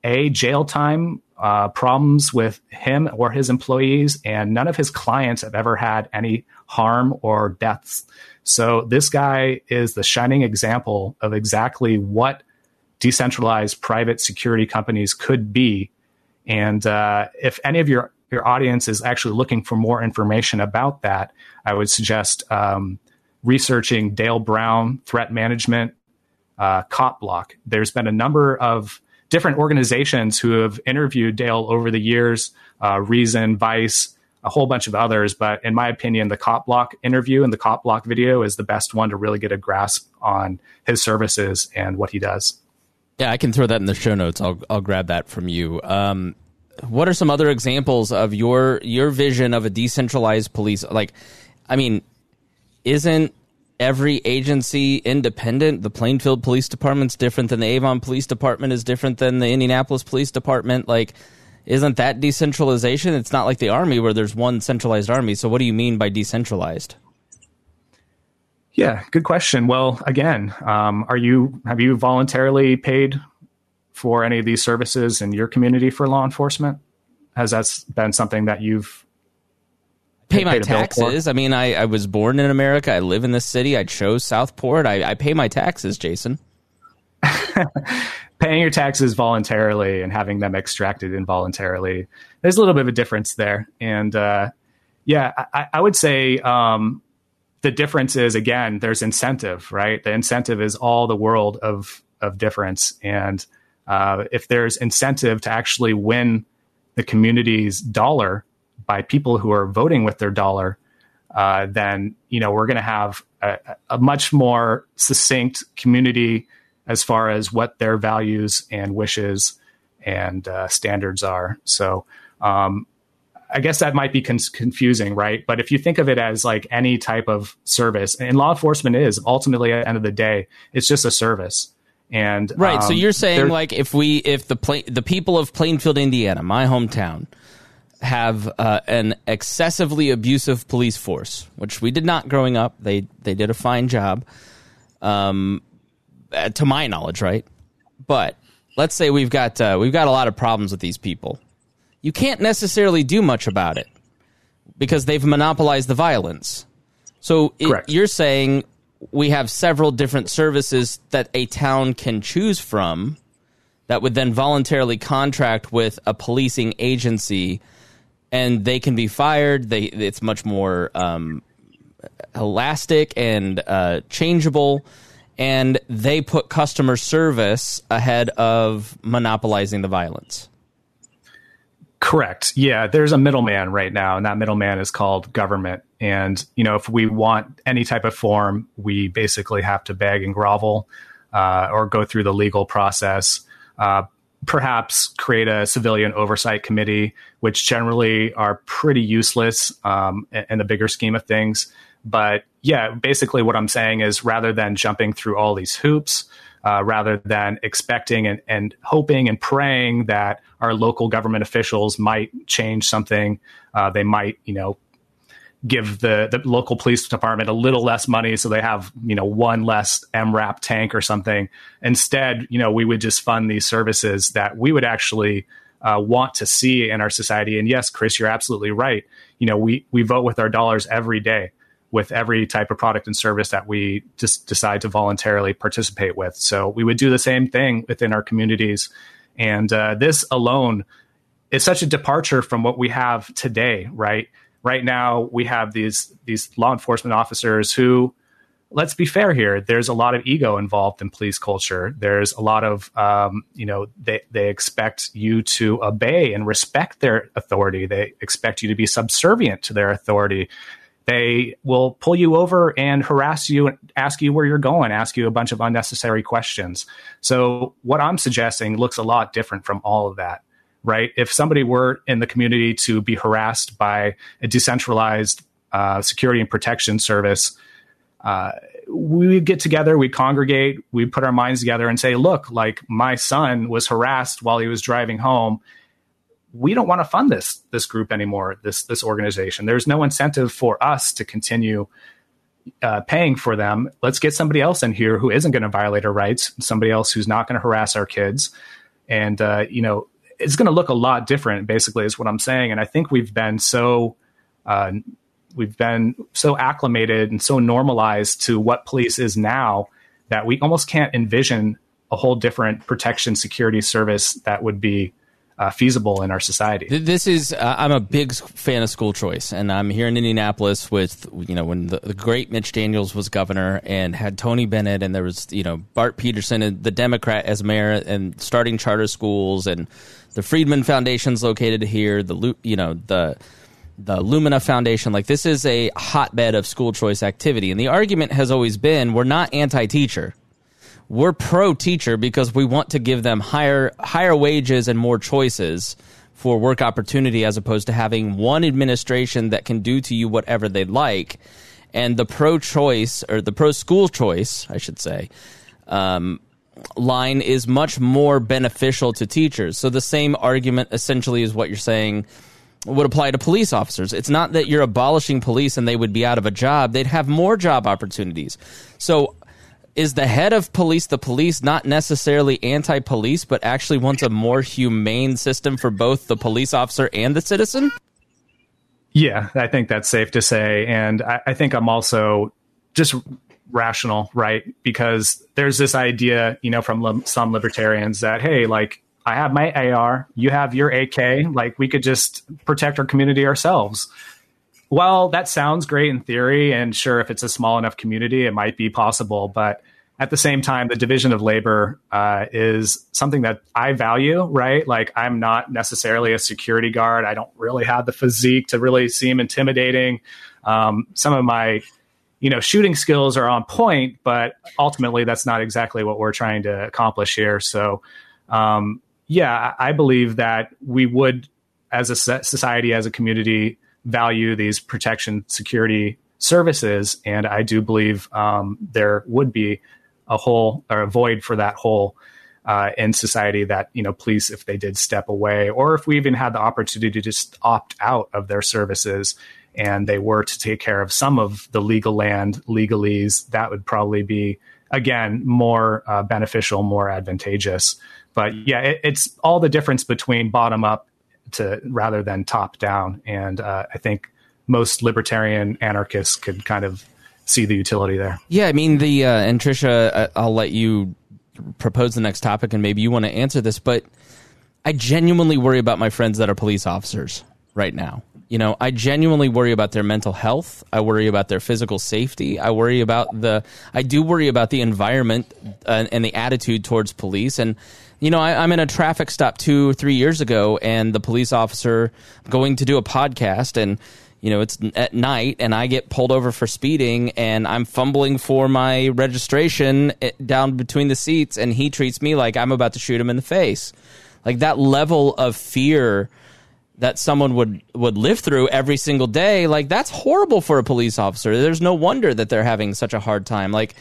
a jail time uh, problems with him or his employees, and none of his clients have ever had any harm or deaths. So this guy is the shining example of exactly what decentralized private security companies could be. And uh, if any of your your audience is actually looking for more information about that, I would suggest um, researching Dale Brown threat management uh, cop block. There's been a number of different organizations who have interviewed Dale over the years, uh, Reason, Vice, a whole bunch of others. But in my opinion, the Cop Block interview and the Cop Block video is the best one to really get a grasp on his services and what he does. Yeah, I can throw that in the show notes. I'll I'll grab that from you. Um, what are some other examples of your your vision of a decentralized police? Like, I mean, isn't every agency independent? The Plainfield Police Department's different than the Avon Police Department is different than the Indianapolis Police Department. Like, isn't that decentralization? It's not like the army where there's one centralized army. So, what do you mean by decentralized? Yeah, good question. Well, again, um, are you have you voluntarily paid for any of these services in your community for law enforcement? Has that been something that you've pay my taxes? I mean, I, I was born in America. I live in this city. I chose Southport. I, I pay my taxes, Jason. Paying your taxes voluntarily and having them extracted involuntarily, there's a little bit of a difference there. And uh, yeah, I, I, would say um, the difference is again there's incentive right the incentive is all the world of of difference and uh, if there's incentive to actually win the community's dollar by people who are voting with their dollar uh, then you know we're going to have a, a, much more succinct community as far as what their values and wishes and uh, standards are so um, I guess that might be con- confusing, right? But if you think of it as like any type of service, and law enforcement is ultimately at the end of the day, it's just a service. And right, um, so you're saying like if we if the pla- the people of Plainfield, Indiana, my hometown, have uh, an excessively abusive police force, which we did not growing up. They they did a fine job, um, uh, to my knowledge, right? But let's say we've got uh, we've got a lot of problems with these people you can't necessarily do much about it because they've monopolized the violence. So it, you're saying we have several different services that a town can choose from that would then voluntarily contract with a policing agency and they can be fired they it's much more um, elastic and uh, changeable and they put customer service ahead of monopolizing the violence Correct. Yeah, there's a middleman right now, and that middleman is called government. And you know, if we want any type of form, we basically have to beg and grovel, uh, or go through the legal process. Uh, perhaps create a civilian oversight committee, which generally are pretty useless um, in the bigger scheme of things. But yeah, basically, what I'm saying is rather than jumping through all these hoops, uh, rather than expecting and, and, hoping and praying that our local government officials might change something. Uh, they might, you know, give the, the local police department a little less money so they have, you know, one less MRAP tank or something. Instead, you know, we would just fund these services that we would actually uh, want to see in our society. And yes, Chris, you're absolutely right. You know, we, we vote with our dollars every day with every type of product and service that we just decide to voluntarily participate with. So we would do the same thing within our communities. And uh, this alone is such a departure from what we have today, right? Right now, we have these these law enforcement officers who, let's be fair here, there's a lot of ego involved in police culture. There's a lot of, um, you know, they, they expect you to obey and respect their authority. They expect you to be subservient to their authority. They will pull you over and harass you and ask you where you're going, ask you a bunch of unnecessary questions. So, what I'm suggesting looks a lot different from all of that, right? If somebody were in the community to be harassed by a decentralized uh, security and protection service, uh, we get together, we'd congregate, we'd put our minds together and say, look, like my son was harassed while he was driving home. We don't want to fund this this group anymore this this organization. There's no incentive for us to continue uh, paying for them. Let's get somebody else in here who isn't going to violate our rights somebody else who's not going to harass our kids. And uh, you know it's going to look a lot different basically is what i'm saying. And i think we've been so uh, we've been so acclimated and so normalized to what police is now that we almost can't envision a whole different protection security service that would be uh, feasible in our society. This is uh, I'm a big fan of school choice, and I'm here in Indianapolis with you know when the, the, great Mitch Daniels was governor and had Tony Bennett, and there was you know Bart Peterson and the Democrat as mayor, and starting charter schools, and the Friedman Foundation's located here. The you know the the Lumina Foundation. Like this is a hotbed of school choice activity, and the argument has always been we're not anti-teacher we're pro teacher because we want to give them higher higher wages and more choices for work opportunity as opposed to having one administration that can do to you whatever they like and the pro choice or the pro school choice i should say um, line is much more beneficial to teachers so the same argument essentially is what you're saying would apply to police officers. It's not that you're abolishing police and they would be out of a job. They'd have more job opportunities. So is the head of police the police not necessarily anti-police but actually wants a more humane system for both the police officer and the citizen yeah i think that's safe to say and i, I think i'm also just rational right because there's this idea you know from li- some libertarians that hey like i have my ar you have your ak like we could just protect our community ourselves well, that sounds great in theory. And sure, if it's a small enough community, it might be possible. But at the same time, the division of labor uh, is something that I value, right? Like, I'm not necessarily a security guard. I don't really have the physique to really seem intimidating. Um, some of my, you know, shooting skills are on point, but ultimately, that's not exactly what we're trying to accomplish here. So, um, yeah, I believe that we would, as a society, as a community, value these protection security services. And I do believe um, there would be a hole or a void for that hole uh, in society that you know police if they did step away or if we even had the opportunity to just opt out of their services and they were to take care of some of the legal land legalese that would probably be again more uh, beneficial more advantageous but yeah it, it's all the difference between bottom up to rather than top down. And uh, I think most libertarian anarchists could kind of see the utility there. Yeah, I mean the uh, and Tricia, uh, I'll let you propose the next topic, and maybe you want to answer this, but I genuinely worry about my friends that are police officers right now. You know, I genuinely worry about their mental health. I worry about their physical safety. I worry about the. I do worry about the environment uh, and the attitude towards police and you know, I, am in a traffic stop two or three years ago, and the police officer going to do a podcast, and you know, it's at night, and I get pulled over for speeding, and I'm fumbling for my registration eh, down between the seats, and he treats me like I'm about to shoot him in the face. Like that level of fear that someone would would live through every single day, like that's horrible for a police officer. There's no wonder that they're having such a hard time. Like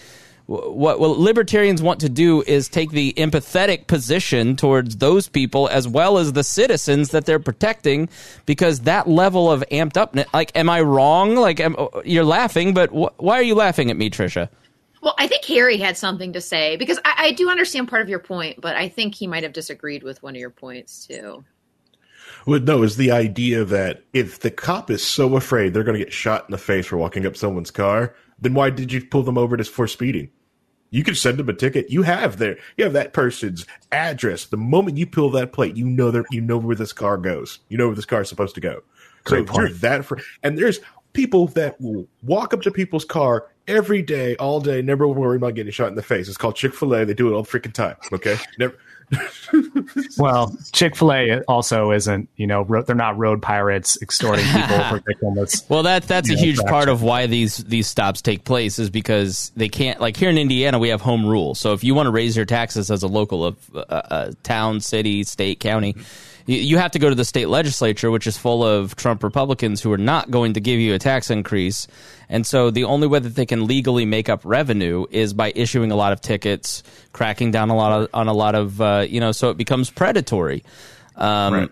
what, what libertarians want to do is take the empathetic position towards those people as well as the citizens that they're protecting because that level of amped up like am i wrong? Like am, you're laughing but wh- why are you laughing at me tricia well i think harry had something to say because I, I do understand part of your point but i think he might have disagreed with one of your points too. Well, no, is the idea that if the cop is so afraid they're going to get shot in the face for walking up someone's car, then why did you pull them over to, for speeding? You can send them a ticket. You have their you have that person's address. The moment you pull that plate, you know that you know where this car goes. You know where this car is supposed to go. Great so point. you're that for and there's people that will walk up to people's car every day, all day, never worry about getting shot in the face. It's called Chick Fil A. They do it all the freaking time. Okay, never well, Chick Fil A also isn't. You know, ro- they're not road pirates extorting people for victimless. Well, that that's a know, huge part of why these these stops take place is because they can't. Like here in Indiana, we have home rule. So if you want to raise your taxes as a local of uh, uh, town, city, state, county. Mm-hmm you have to go to the state legislature, which is full of Trump Republicans who are not going to give you a tax increase. And so the only way that they can legally make up revenue is by issuing a lot of tickets, cracking down a lot of, on a lot of, uh, you know, so it becomes predatory. Um, right.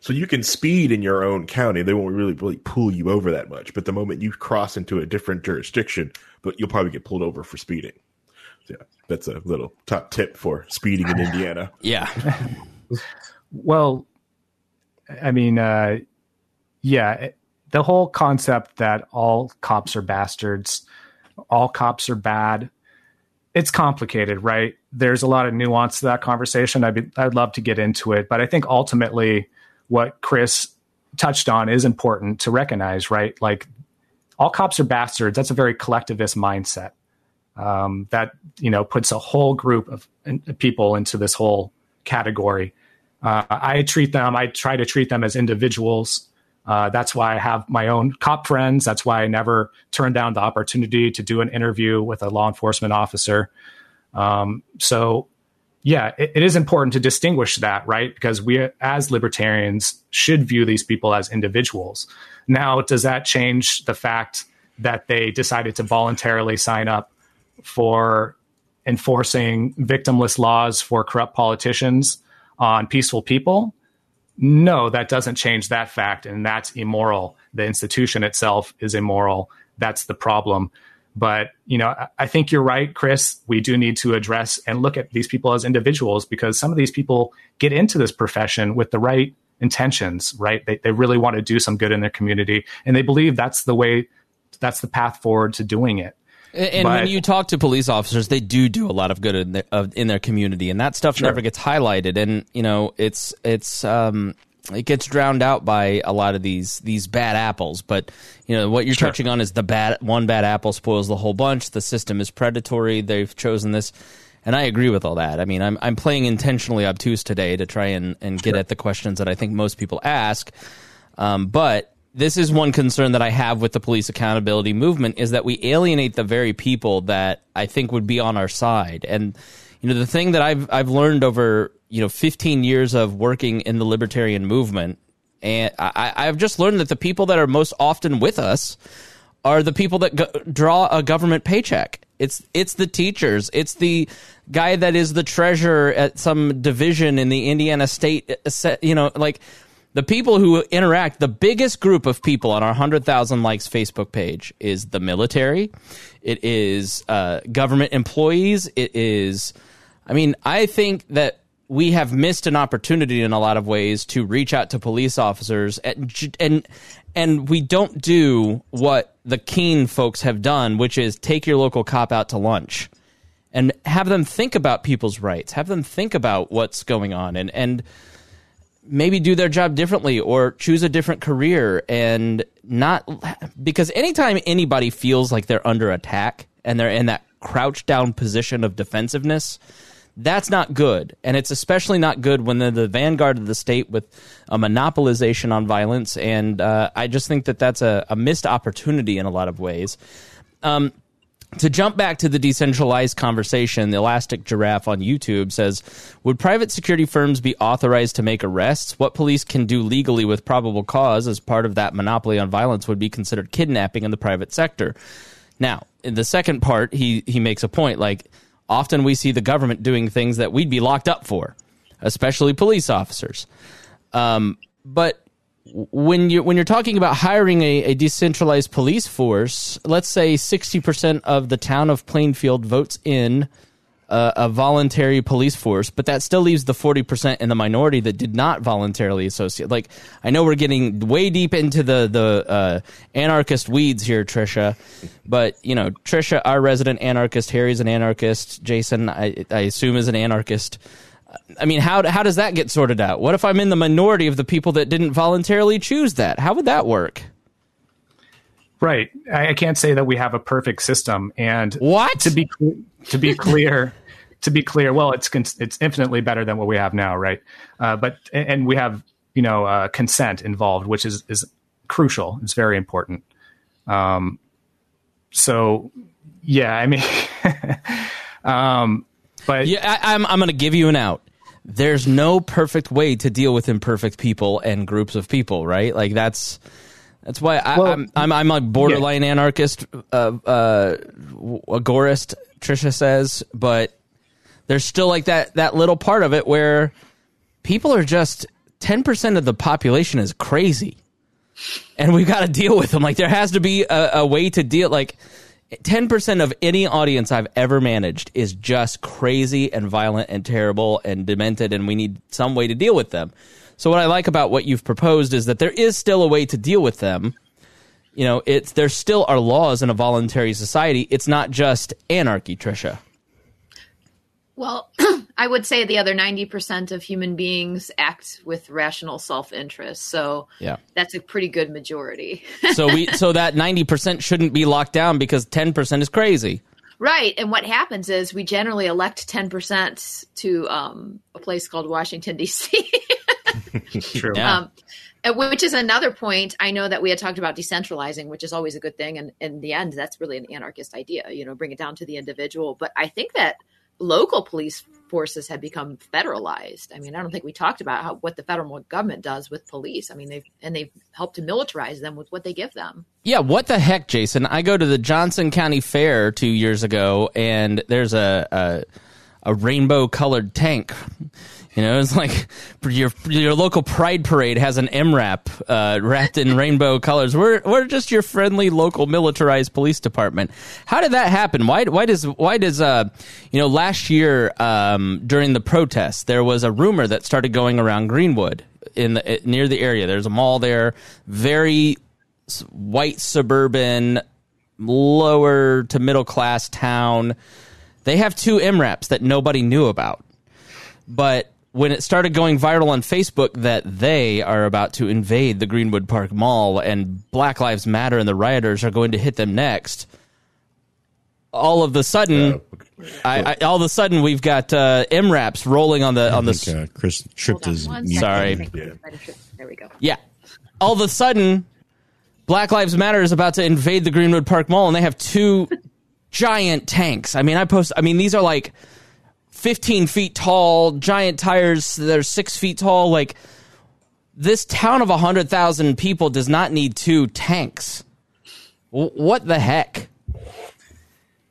So you can speed in your own county; they won't really really pull you over that much. But the moment you cross into a different jurisdiction, but you'll probably get pulled over for speeding. Yeah, that's a little top tip for speeding in Indiana. yeah. well, I mean, uh, yeah, the whole concept that all cops are bastards, all cops are bad, it's complicated, right? there's a lot of nuance to that conversation. I'd be, I'd love to get into it, but I think ultimately what Chris touched on is important to recognize, right? Like all cops are bastards. That's a very collectivist mindset um, that you know puts a whole group of people into this whole category. Uh, I treat them. I try to treat them as individuals. Uh, that's why I have my own cop friends. That's why I never turn down the opportunity to do an interview with a law enforcement officer. Um, so, yeah, it, it is important to distinguish that, right? Because we, as libertarians, should view these people as individuals. Now, does that change the fact that they decided to voluntarily sign up for enforcing victimless laws for corrupt politicians on peaceful people? No, that doesn't change that fact, and that's immoral. The institution itself is immoral. That's the problem. But you know, I think you're right, Chris. We do need to address and look at these people as individuals because some of these people get into this profession with the right intentions, right? They, they really want to do some good in their community, and they believe that's the way, that's the path forward to doing it. And but, when you talk to police officers, they do do a lot of good in their, in their community, and that stuff sure. never gets highlighted. And you know, it's it's um, it gets drowned out by a lot of these these bad apples. But you know, what you're sure. touching on is the bad one bad apple spoils the whole bunch. The system is predatory. They've chosen this. And I agree with all that. I mean, I'm I'm playing intentionally obtuse today to try and, and get at the questions that I think most people ask. Um, but this is one concern that I have with the police accountability movement is that we alienate the very people that I think would be on our side. And you know, the thing that I've I've learned over you know 15 years of working in the libertarian movement, and I, I've just learned that the people that are most often with us are the people that go, draw a government paycheck. It's it's the teachers. It's the guy that is the treasurer at some division in the Indiana state. Uh, you know, like the people who interact, the biggest group of people on our 100,000 likes Facebook page is the military. It is uh, government employees. It is, I mean, I think that we have missed an opportunity in a lot of ways to reach out to police officers and, and, and we don't do what the Keene folks have done, which is take your local cop out to lunch and have them think about people's rights, have them think about what's going on and, and, maybe do their job differently or choose a different career and not because anytime anybody feels like they're under attack and they're in that crouched down position of defensiveness that's not good. And it's especially not good when they're the vanguard of the state with a monopolization on violence. And uh, i just think that that's a, a, missed opportunity in a lot of ways. Um, to jump back to the decentralized conversation, the Elastic Giraffe on YouTube says, Would private security firms be authorized to make arrests? What police can do legally with probable cause as part of that monopoly on violence would be considered kidnapping in the private sector. Now, in the second part, he, he makes a point like, often we see the government doing things that we'd be locked up for, especially police officers. Um, but when you when you're talking about hiring a, a decentralized police force, let's say sixty percent of the town of Plainfield votes in a, a voluntary police force, but that still leaves the forty percent in the minority that did not voluntarily associate. Like I know we're getting way deep into the the uh, anarchist weeds here, Tricia, but you know Tricia, our resident anarchist, Harry's an anarchist, Jason, I, I assume is an anarchist. I mean, how how does that get sorted out? What if I'm in the minority of the people that didn't voluntarily choose that? How would that work? Right. I, can't say that we have a perfect system. And what to be to be clear, to be clear, well, it's it's infinitely better than what we have now, right? Uh, but and we have you know uh, consent involved, which is is crucial. It's very important. Um, so yeah, I mean, um, but yeah, I, I'm I'm going to give you an out. There's no perfect way to deal with imperfect people and groups of people, right? Like that's that's why I, well, I'm, I'm I'm a borderline yeah. anarchist, uh, uh, agorist. Tricia says, but there's still like that that little part of it where people are just ten percent of the population is crazy, and we've got to deal with them. Like there has to be a, a way to deal. Like 10% of any audience I've ever managed is just crazy and violent and terrible and demented, and we need some way to deal with them. So, what I like about what you've proposed is that there is still a way to deal with them. You know, it's there still are laws in a voluntary society. It's not just anarchy, Tricia. Well, I would say the other 90% of human beings act with rational self-interest. So Yeah. that's a pretty good majority. So we so that 90% shouldn't be locked down because 10% is crazy. right. And what happens is we generally elect 10% to um, a place called Washington, D.C. True. Yeah. Um, which is another point. I know that we had talked about decentralizing, which is always a good thing. And in the end, that's really an anarchist idea, you know, bring it down to the individual. But I think that local police forces have become federalized. I mean, I don't think we talked about how, what the federal government does with police. I mean, they've, and they've helped to militarize them with what they give them. Yeah, what the heck, Jason? I go to the Johnson County Fair two years ago, and there's a a, a rainbow colored tank. You know, it's like your your local pride parade has an MRAP uh, wrapped in rainbow colors. We're we're just your friendly local militarized police department. How did that happen? Why why does why does uh you know last year um, during the protests there was a rumor that started going around Greenwood in the, near the area. There's a mall there, very white suburban, lower to middle class town. They have two MRAPs that nobody knew about. But when it started going viral on Facebook that they are about to invade the Greenwood Park Mall and Black Lives Matter and the rioters are going to hit them next, all of a sudden, I, I, all of a sudden we've got uh, MRAPs rolling on the on the. uh, Chris tripped on his Sorry. Yeah. There we go. Yeah. All of a sudden, Black Lives Matter is about to invade the Greenwood Park Mall, and they have two giant tanks. I mean, I post. I mean, these are like fifteen feet tall, giant tires. They're six feet tall. Like this town of hundred thousand people does not need two tanks. What the heck?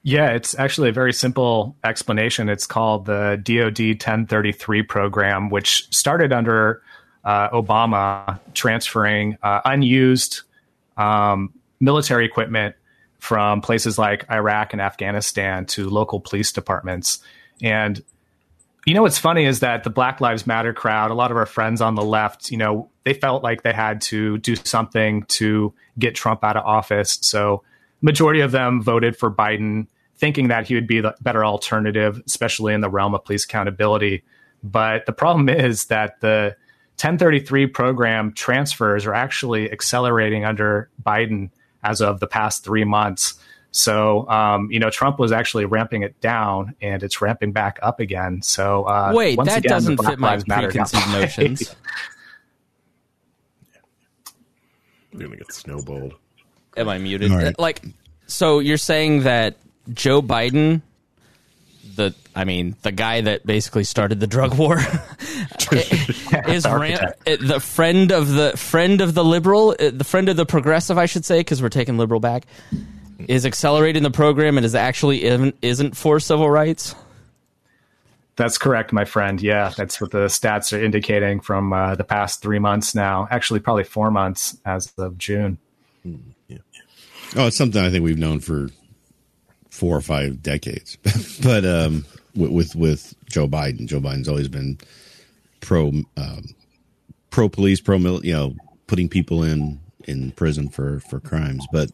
Yeah, it's actually a very simple explanation. It's called the DoD 1033 program, which started under uh, Obama, transferring uh, unused um, military equipment from places like Iraq and Afghanistan to local police departments. And you know what's funny is that the Black Lives Matter crowd, a lot of our friends on the left, you know, they felt like they had to do something to get Trump out of office. So majority of them voted for Biden, thinking that he would be the better alternative, especially in the realm of police accountability. But the problem is that the 1033 program transfers are actually accelerating under Biden as of the past three months. So, um, you know, Trump was actually ramping it down, and it's ramping back up again. So, uh, Wait, once that again, doesn't fit my Lives preconceived notions. They're gonna get snowballed. Am I muted? All right. Like, so you're saying that Joe Biden, the I mean, the guy that basically started the drug war, is the ram- uh, the friend of the friend of the liberal, uh, the friend of the progressive, I should say, because we're taking liberal back, is accelerating the program and is actually isn't, isn't for civil rights. That's correct, my friend. Yeah, that's what the stats are indicating from uh, the past three months now. Actually, probably four months as of June. Oh, it's something I think we've known for four or five decades. but um, with, with with Joe Biden, Joe Biden's always been pro um, pro police, pro mil, you know, putting people in in prison for for crimes. But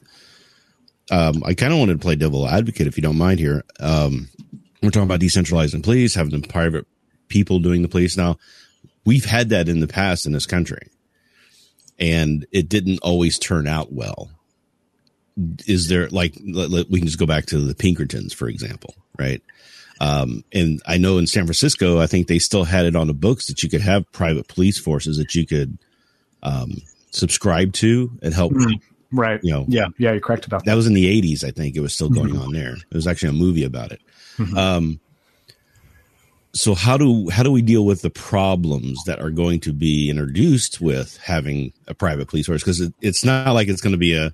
um, I kind of wanted to play devil advocate, if you don't mind. Here, um, we're talking about decentralizing police, having the private people doing the police. Now, we've had that in the past in this country, and it didn't always turn out well is there like let, let- we can just go back to the Pinkertons, for example, right? Um, and I know in San Francisco, I think they still had it on the books that you could have private police forces that you could um, subscribe to and help. Right. You know, yeah, yeah, you're correct about that. That was in the 80s, I think. It was still going on there. It was actually a movie about it. Um, so how do how do we deal with the problems that are going to be introduced with having a private police force? Because it, it's not like it's going to be a,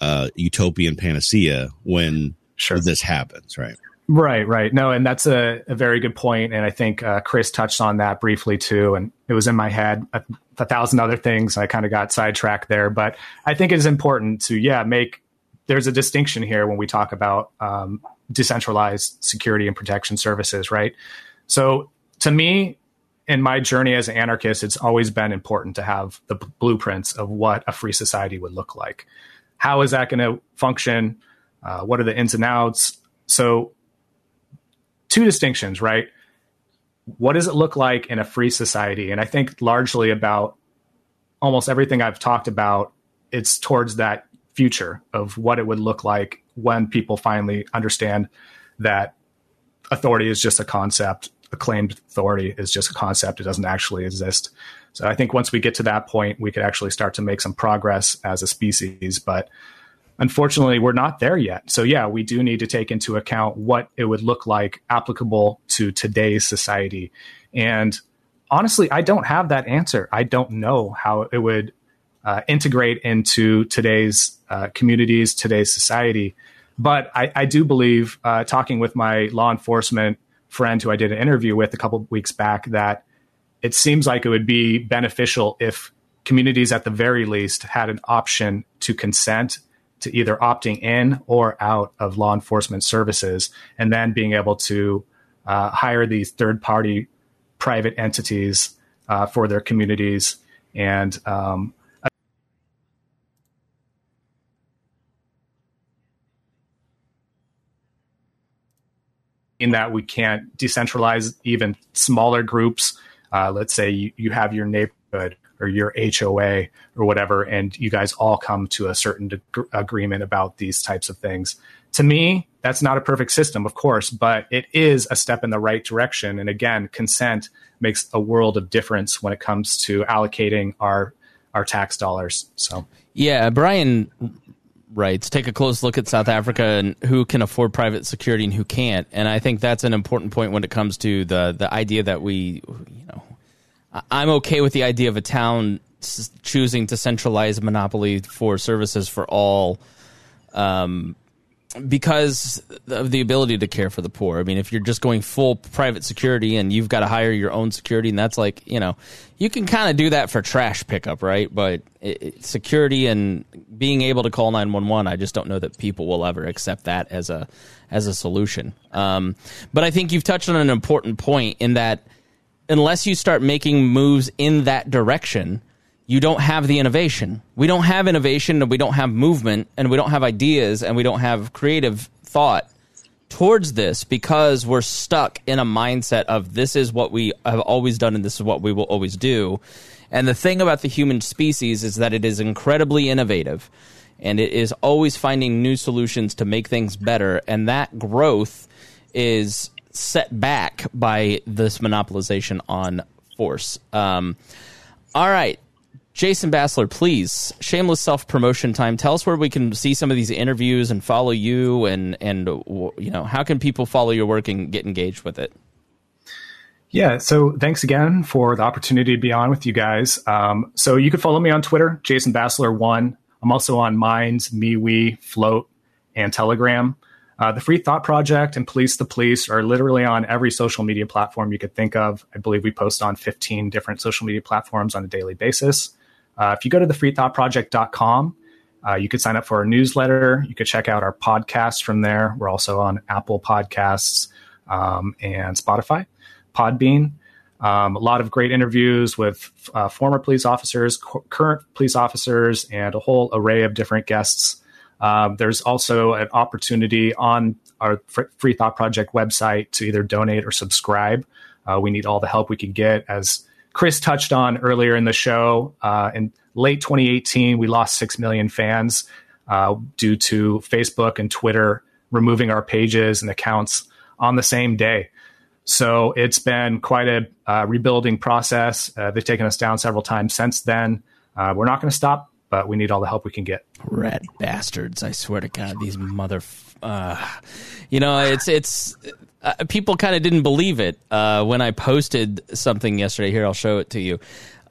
a utopian panacea when Sure. this happens, right? Right, right. No, and that's a, a very good point, and I think uh, Chris touched on that briefly too. And it was in my head a, a thousand other things. I kind of got sidetracked there, but I think it is important to yeah make. There's a distinction here when we talk about um, decentralized security and protection services, right? So to me, in my journey as an anarchist, it's always been important to have the blueprints of what a free society would look like. How is that going to function? Uh, what are the ins and outs? So two distinctions, right? What does it look like in a free society? And I think largely about almost everything I've talked about, it's towards that future of what it would look like when people finally understand that authority is just a concept, acclaimed authority is just a concept, it doesn't actually exist. So I think once we get to that point, we could actually start to make some progress as a species. But unfortunately, we're not there yet. So yeah, we do need to take into account what it would look like applicable to today's society. And honestly, I don't have that answer. I don't know how it would uh, integrate into today's uh, communities, today's society. But I, I do believe, uh, talking with my law enforcement friend who I did an interview with a couple weeks back, that it seems like it would be beneficial if communities, at the very least, had an option to consent to either opting in or out of law enforcement services, and then being able to uh, hire these third party private entities uh, for their communities and um, in that we can't decentralize even smaller groups. Uh, let's say you, you have your neighborhood or your HOA or whatever, and you guys all come to a certain de- agreement about these types of things. To me, that's not a perfect system, of course, but it is a step in the right direction. And again, consent makes a world of difference when it comes to allocating our our tax dollars. So yeah, Brian writes, take a close look at South Africa and who can afford private security and who can't. And I think that's an important point when it comes to the the idea that we, you know, I'm okay with the idea of a town choosing to centralize monopoly for services for all. Um, because of the ability to care for the poor. I mean, if you're just going full private security and you've got to hire your own security, and that's like, you know, you can kind of do that for trash pickup, right? But it, it, security and being able to call 911, I just don't know that people will ever accept that as a as a solution. Um, but I think you've touched on an important point in that unless you start making moves in that direction, you don't have the innovation. We don't have innovation and we don't have movement and we don't have ideas and we don't have creative thought towards this because we're stuck in a mindset of this is what we have always done and this is what we will always do. And the thing about the human species is that it is incredibly innovative and it is always finding new solutions to make things better. And that growth is set back by this monopolization on force. Um, all right. Jason Bassler, please, shameless self promotion time. Tell us where we can see some of these interviews and follow you, and and you know how can people follow your work and get engaged with it. Yeah, so thanks again for the opportunity to be on with you guys. Um, so you can follow me on Twitter, Jason Bassler one. I'm also on Minds, MeWe, Flote, and Telegram. Uh, the Free Thought Project and Police the Police are literally on every social media platform you could think of. I believe we post on 15 different social media platforms on a daily basis. Uh, if you go to thefreethoughtproject.com, uh, you could sign up for our newsletter. You could check out our podcast from there. We're also on Apple Podcasts um, and Spotify, Podbean. Um, a lot of great interviews with uh, former police officers, cu- current police officers, and a whole array of different guests. Um, there's also an opportunity on our Free Thought Project website to either donate or subscribe. Uh, we need all the help we can get as Chris touched on earlier in the show. Uh, in late 2018, we lost 6 million fans uh, due to Facebook and Twitter removing our pages and accounts on the same day. So it's been quite a uh, rebuilding process. Uh, they've taken us down several times since then. We're not going to stop, but we need all the help we can get. Rat bastards! I swear to God, these mother. Uh, you know, it's it's uh, people kind of didn't believe it uh, when I posted something yesterday. Here, I'll show it to you.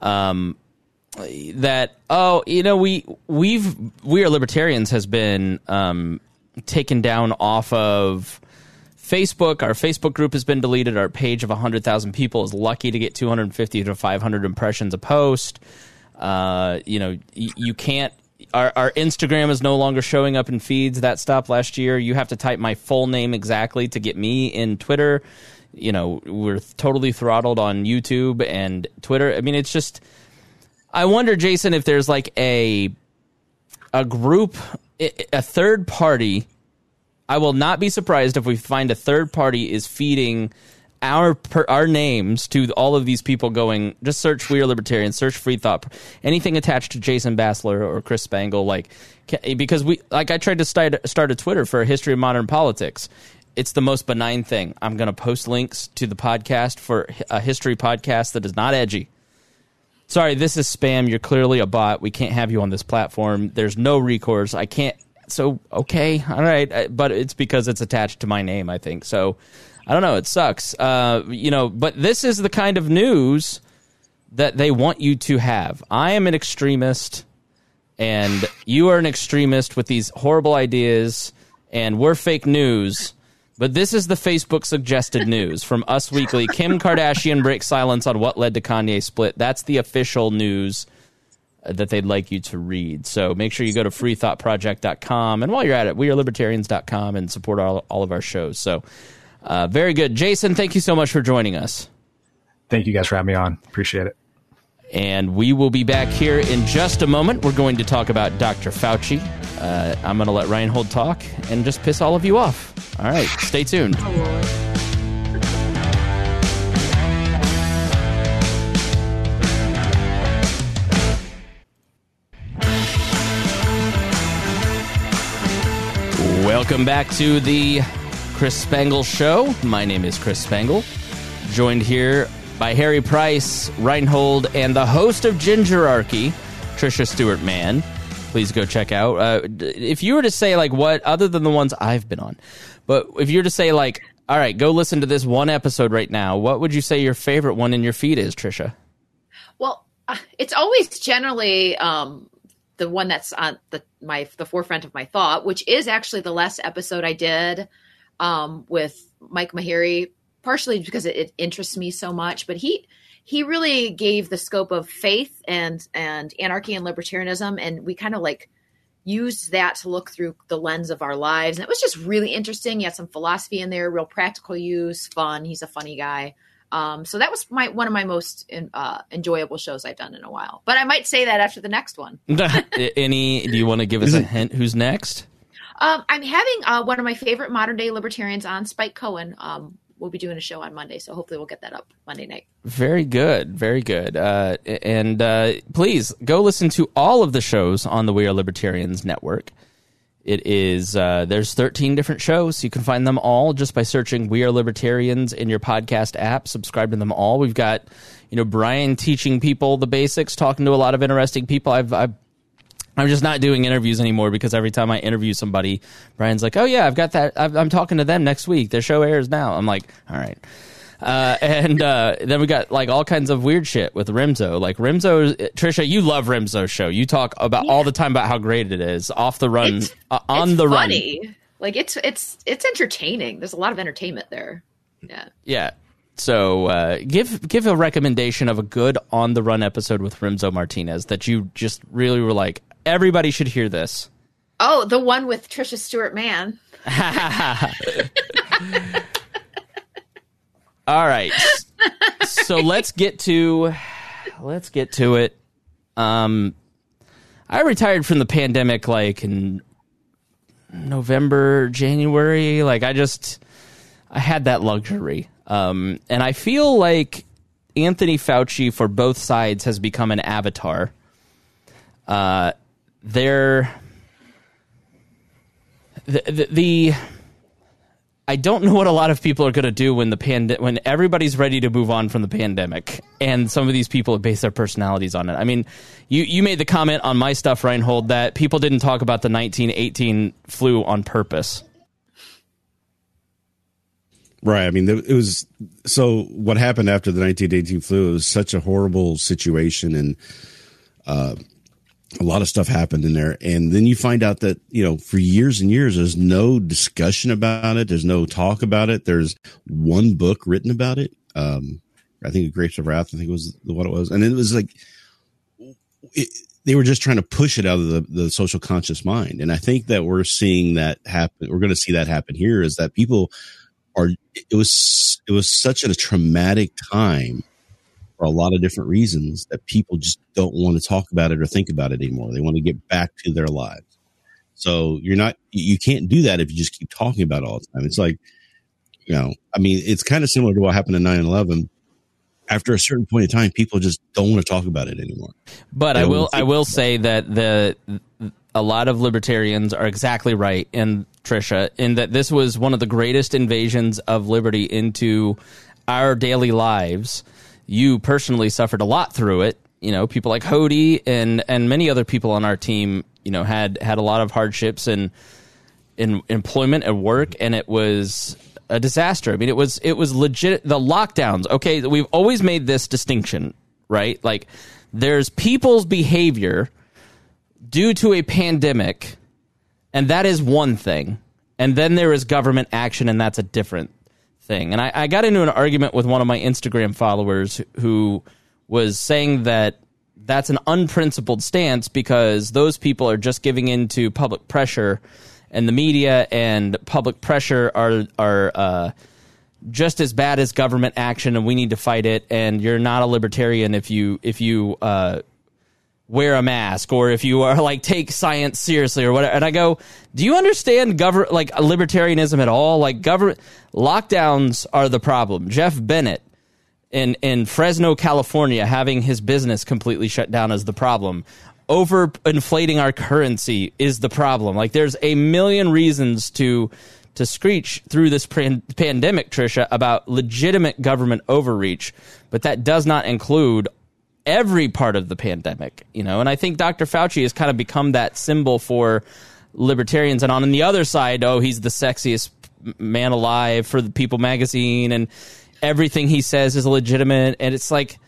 Um, that oh, you know, we we've we are libertarians has been um, taken down off of Facebook. Our Facebook group has been deleted. Our page of hundred thousand people is lucky to get two hundred fifty to five hundred impressions a post. Uh, you know, y- you can't our, our Instagram is no longer showing up in feeds. That stopped last year. You have to type my full name exactly to get me in Twitter. You know, we're totally throttled on YouTube and Twitter. I mean, it's just. I wonder, Jason, if there's like a a group, a third party. I will not be surprised if we find a third party is feeding our per, our names to all of these people going just search we are libertarians search free thought anything attached to jason bassler or chris spangle like because we like i tried to start, start a twitter for a history of modern politics. It's the most benign thing. I'm going to post links to the podcast for a history podcast that is not edgy. Sorry this is spam. You're clearly a bot. We can't have you on this platform. There's no recourse. I can't so okay all right. But it's because it's attached to my name i think. So I don't know. It sucks. Uh, you know, but this is the kind of news that they want you to have. I am an extremist, and you are an extremist with these horrible ideas, and we're fake news. But this is the Facebook suggested news from Us Weekly. Kim Kardashian breaks silence on what led to Kanye split. That's the official news that they'd like you to read. So make sure you go to freethoughtproject.com. And while you're at it, wearelibertarians.com and support all, all of our shows. So uh, very good. Jason, thank you so much for joining us. Thank you guys for having me on. Appreciate it. And we will be back here in just a moment. We're going to talk about Dr. Fauci. Uh, I'm going to let Reinhold talk and just piss all of you off. All right, stay tuned. Welcome back to the Chris Spangle Show. My name is Chris Spangle, joined here by Harry Price, Reinhold, and the host of Gingerarchy, Tricia Stuart-Mann. Please go check out. Uh, if you were to say, like, what, other than the ones I've been on, but if you were to say, like, all right, go listen to this one episode right now, what would you say your favorite one in your feed is, Tricia? Well, uh, it's always generally um, the one that's on the my the forefront of my thought, which is actually the last episode I did um, with Mike Maharrey, partially because it, it, interests me so much. But he he really gave the scope of faith and and anarchy and libertarianism, and we kind of like used that to look through the lens of our lives. And it was just really interesting. He had some philosophy in there, real practical use, fun. He's a funny guy. Um, so that was my one of my most in, uh, enjoyable shows I've done in a while. But I might say that after the next one. Any? Do you want to give us a hint? Who's next? Um, I'm having uh, one of my favorite modern day libertarians on, Spike Cohen. Um, we'll be doing a show on Monday, so hopefully we'll get that up Monday night. Very good, very good. Uh, and uh, please go listen to all of the shows on the We Are Libertarians network. It is uh, there's 13 different shows. You can find them all just by searching "We Are Libertarians" in your podcast app. Subscribe to them all. We've got you know Brian teaching people the basics, talking to a lot of interesting people. I've I've I'm just not doing interviews anymore because every time I interview somebody, Brian's like, "Oh yeah, I've got that. i am talking to them next week. Their show airs now." I'm like, "All right." Uh, and uh, then we got like all kinds of weird shit with Rimzo. Like Rimzo, Tricia, you love Rimzo's show. You talk about yeah. all the time about how great it is off the run, uh, on the run, funny. run. Like it's it's it's entertaining. There's a lot of entertainment there. Yeah. Yeah. So uh, give give a recommendation of a good on the run episode with Rimzo Martinez that you just really were like, Everybody should hear this. Oh, the one with Tricia Stuart-Mann. All right. So let's get to let's get to it. Um I retired from the pandemic like in November, January. Like I just I had that luxury. Um and I feel like Anthony Fauci for both sides has become an avatar. Uh they're the, the, the I don't know what a lot of people are going to do when the pand- when everybody's ready to move on from the pandemic, and some of these people based their personalities on it. I mean, you you made the comment on my stuff, Reinhold, that people didn't talk about the 1918 flu on purpose. Right. I mean, it was so. What happened after the 1918 flu? It was such a horrible situation, and uh, a lot of stuff happened in there. And then you find out that, you know, for years and years, there's no discussion about it. There's no talk about it. There's one book written about it. Um, I think Grapes of Wrath, I think it was what it was. And it was like, it, they were just trying to push it out of the, the social conscious mind. And I think that we're seeing that happen. We're going to see that happen here is that people are, it was, it was such a traumatic time for a lot of different reasons that people just don't want to talk about it or think about it anymore. They want to get back to their lives. So you're not, you can't do that if you just keep talking about it all the time. It's like, You know, I mean, it's kind of similar to what happened in 9 11. After a certain point in time, people just don't want to talk about it anymore. But I will I will about it. say that the a lot of libertarians are exactly right in Tricia in that this was one of the greatest invasions of liberty into our daily lives. You personally suffered a lot through it. You know, people like Hody and and many other people on our team, you know, had had a lot of hardships and in employment at work and it was a disaster. I mean, it was it was legit the lockdowns. Okay, we've always made this distinction, right? Like there's people's behavior due to a pandemic and that is one thing. And then there is government action and that's a different thing. And I, I got into an argument with one of my Instagram followers who was saying that that's an unprincipled stance because those people are just giving in to public pressure and the media and public pressure are are uh, just as bad as government action and we need to fight it and you're not a libertarian if you if you uh, wear a mask or if you are like take science seriously or whatever. And i go do you understand government like libertarianism at all? Like government lockdowns are the problem. Jeff bennett in in fresno california having his business completely shut down is the problem. Over inflating our currency is the problem. Like there's a million reasons to to screech through this pan- pandemic tricia about legitimate government overreach but that does not include every part of the pandemic, you know. And I think Dr. Fauci has kind of become that symbol for libertarians. And on the other side, oh, he's the sexiest man alive for the People magazine, and everything he says is legitimate. And it's like,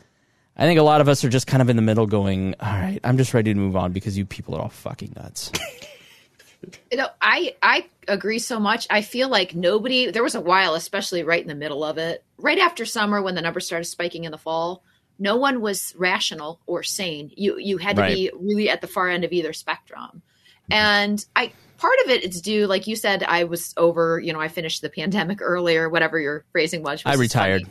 I think a lot of us are just kind of in the middle, going, "All right, I'm just ready to move on because you people are all fucking nuts." You know, I I agree so much. I feel like nobody. There was a while, especially right in the middle of it, right after summer when the numbers started spiking in the fall. No one was rational or sane. You you had to be really at the far end of either spectrum, and I part of it is due, like you said, I was over. You know, I finished the pandemic earlier, whatever your phrasing was. I retired.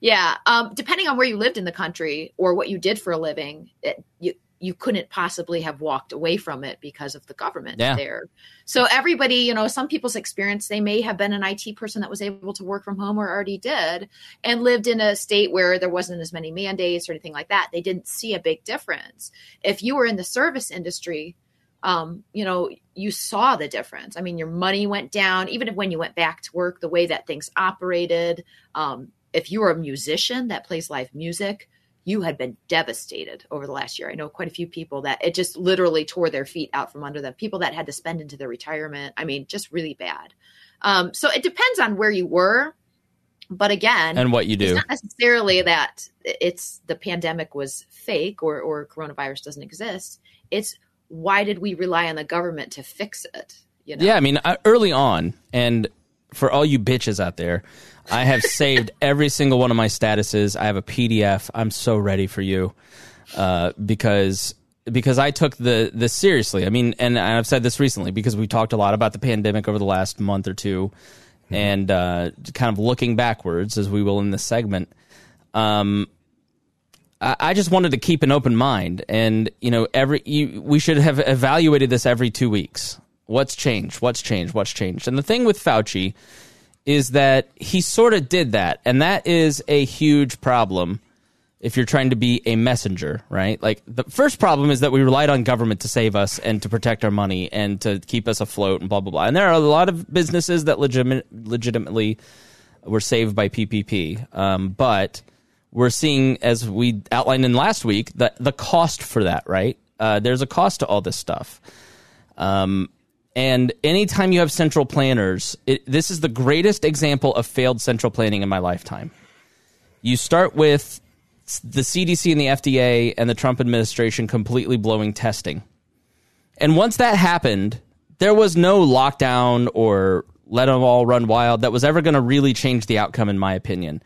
Yeah, um, depending on where you lived in the country or what you did for a living, it, you you couldn't possibly have walked away from it because of the government Yeah. there. So everybody, you know, some people's experience, they may have been an IT person that was able to work from home or already did, and lived in a state where there wasn't as many mandates or anything like that. They didn't see a big difference. If you were in the service industry, um, you know, you saw the difference. I mean, your money went down, even if when you went back to work, the way that things operated. Um, if you were a musician that plays live music, you had been devastated over the last year. I know quite a few people that it just literally tore their feet out from under them. People that had to spend into their retirement. I mean, just really bad. Um, so it depends on where you were. But again, and what you it's do. not necessarily that it's the pandemic was fake or, or coronavirus doesn't exist. It's why did we rely on the government to fix it? You know? Yeah, I mean, uh, early on, and for all you bitches out there, I have saved every single one of my statuses. I have a PDF. I'm so ready for you uh, because because I took the this seriously. I mean, and I've said this recently because we talked a lot about the pandemic over the last month or 2 and uh, kind of looking backwards as we will in this segment. Um, I I just wanted to keep an open mind, and you know, every you, we should have evaluated this every two weeks. What's changed? What's changed? What's changed? And the thing with Fauci is that he sort of did that, and that is a huge problem if you're trying to be a messenger, right? Like the first problem is that we relied on government to save us and to protect our money and to keep us afloat and blah blah blah. And there are a lot of businesses that legitimate, legitimately were saved by PPP, um, but we're seeing, as we outlined in last week, the the cost for that. Right? Uh, there's a cost to all this stuff. Um, and anytime you have central planners, it, this is the greatest example of failed central planning in my lifetime. You start with the CDC and the FDA and the Trump administration completely blowing testing. And once that happened, there was no lockdown or let them all run wild that was ever going to really change the outcome, in my opinion.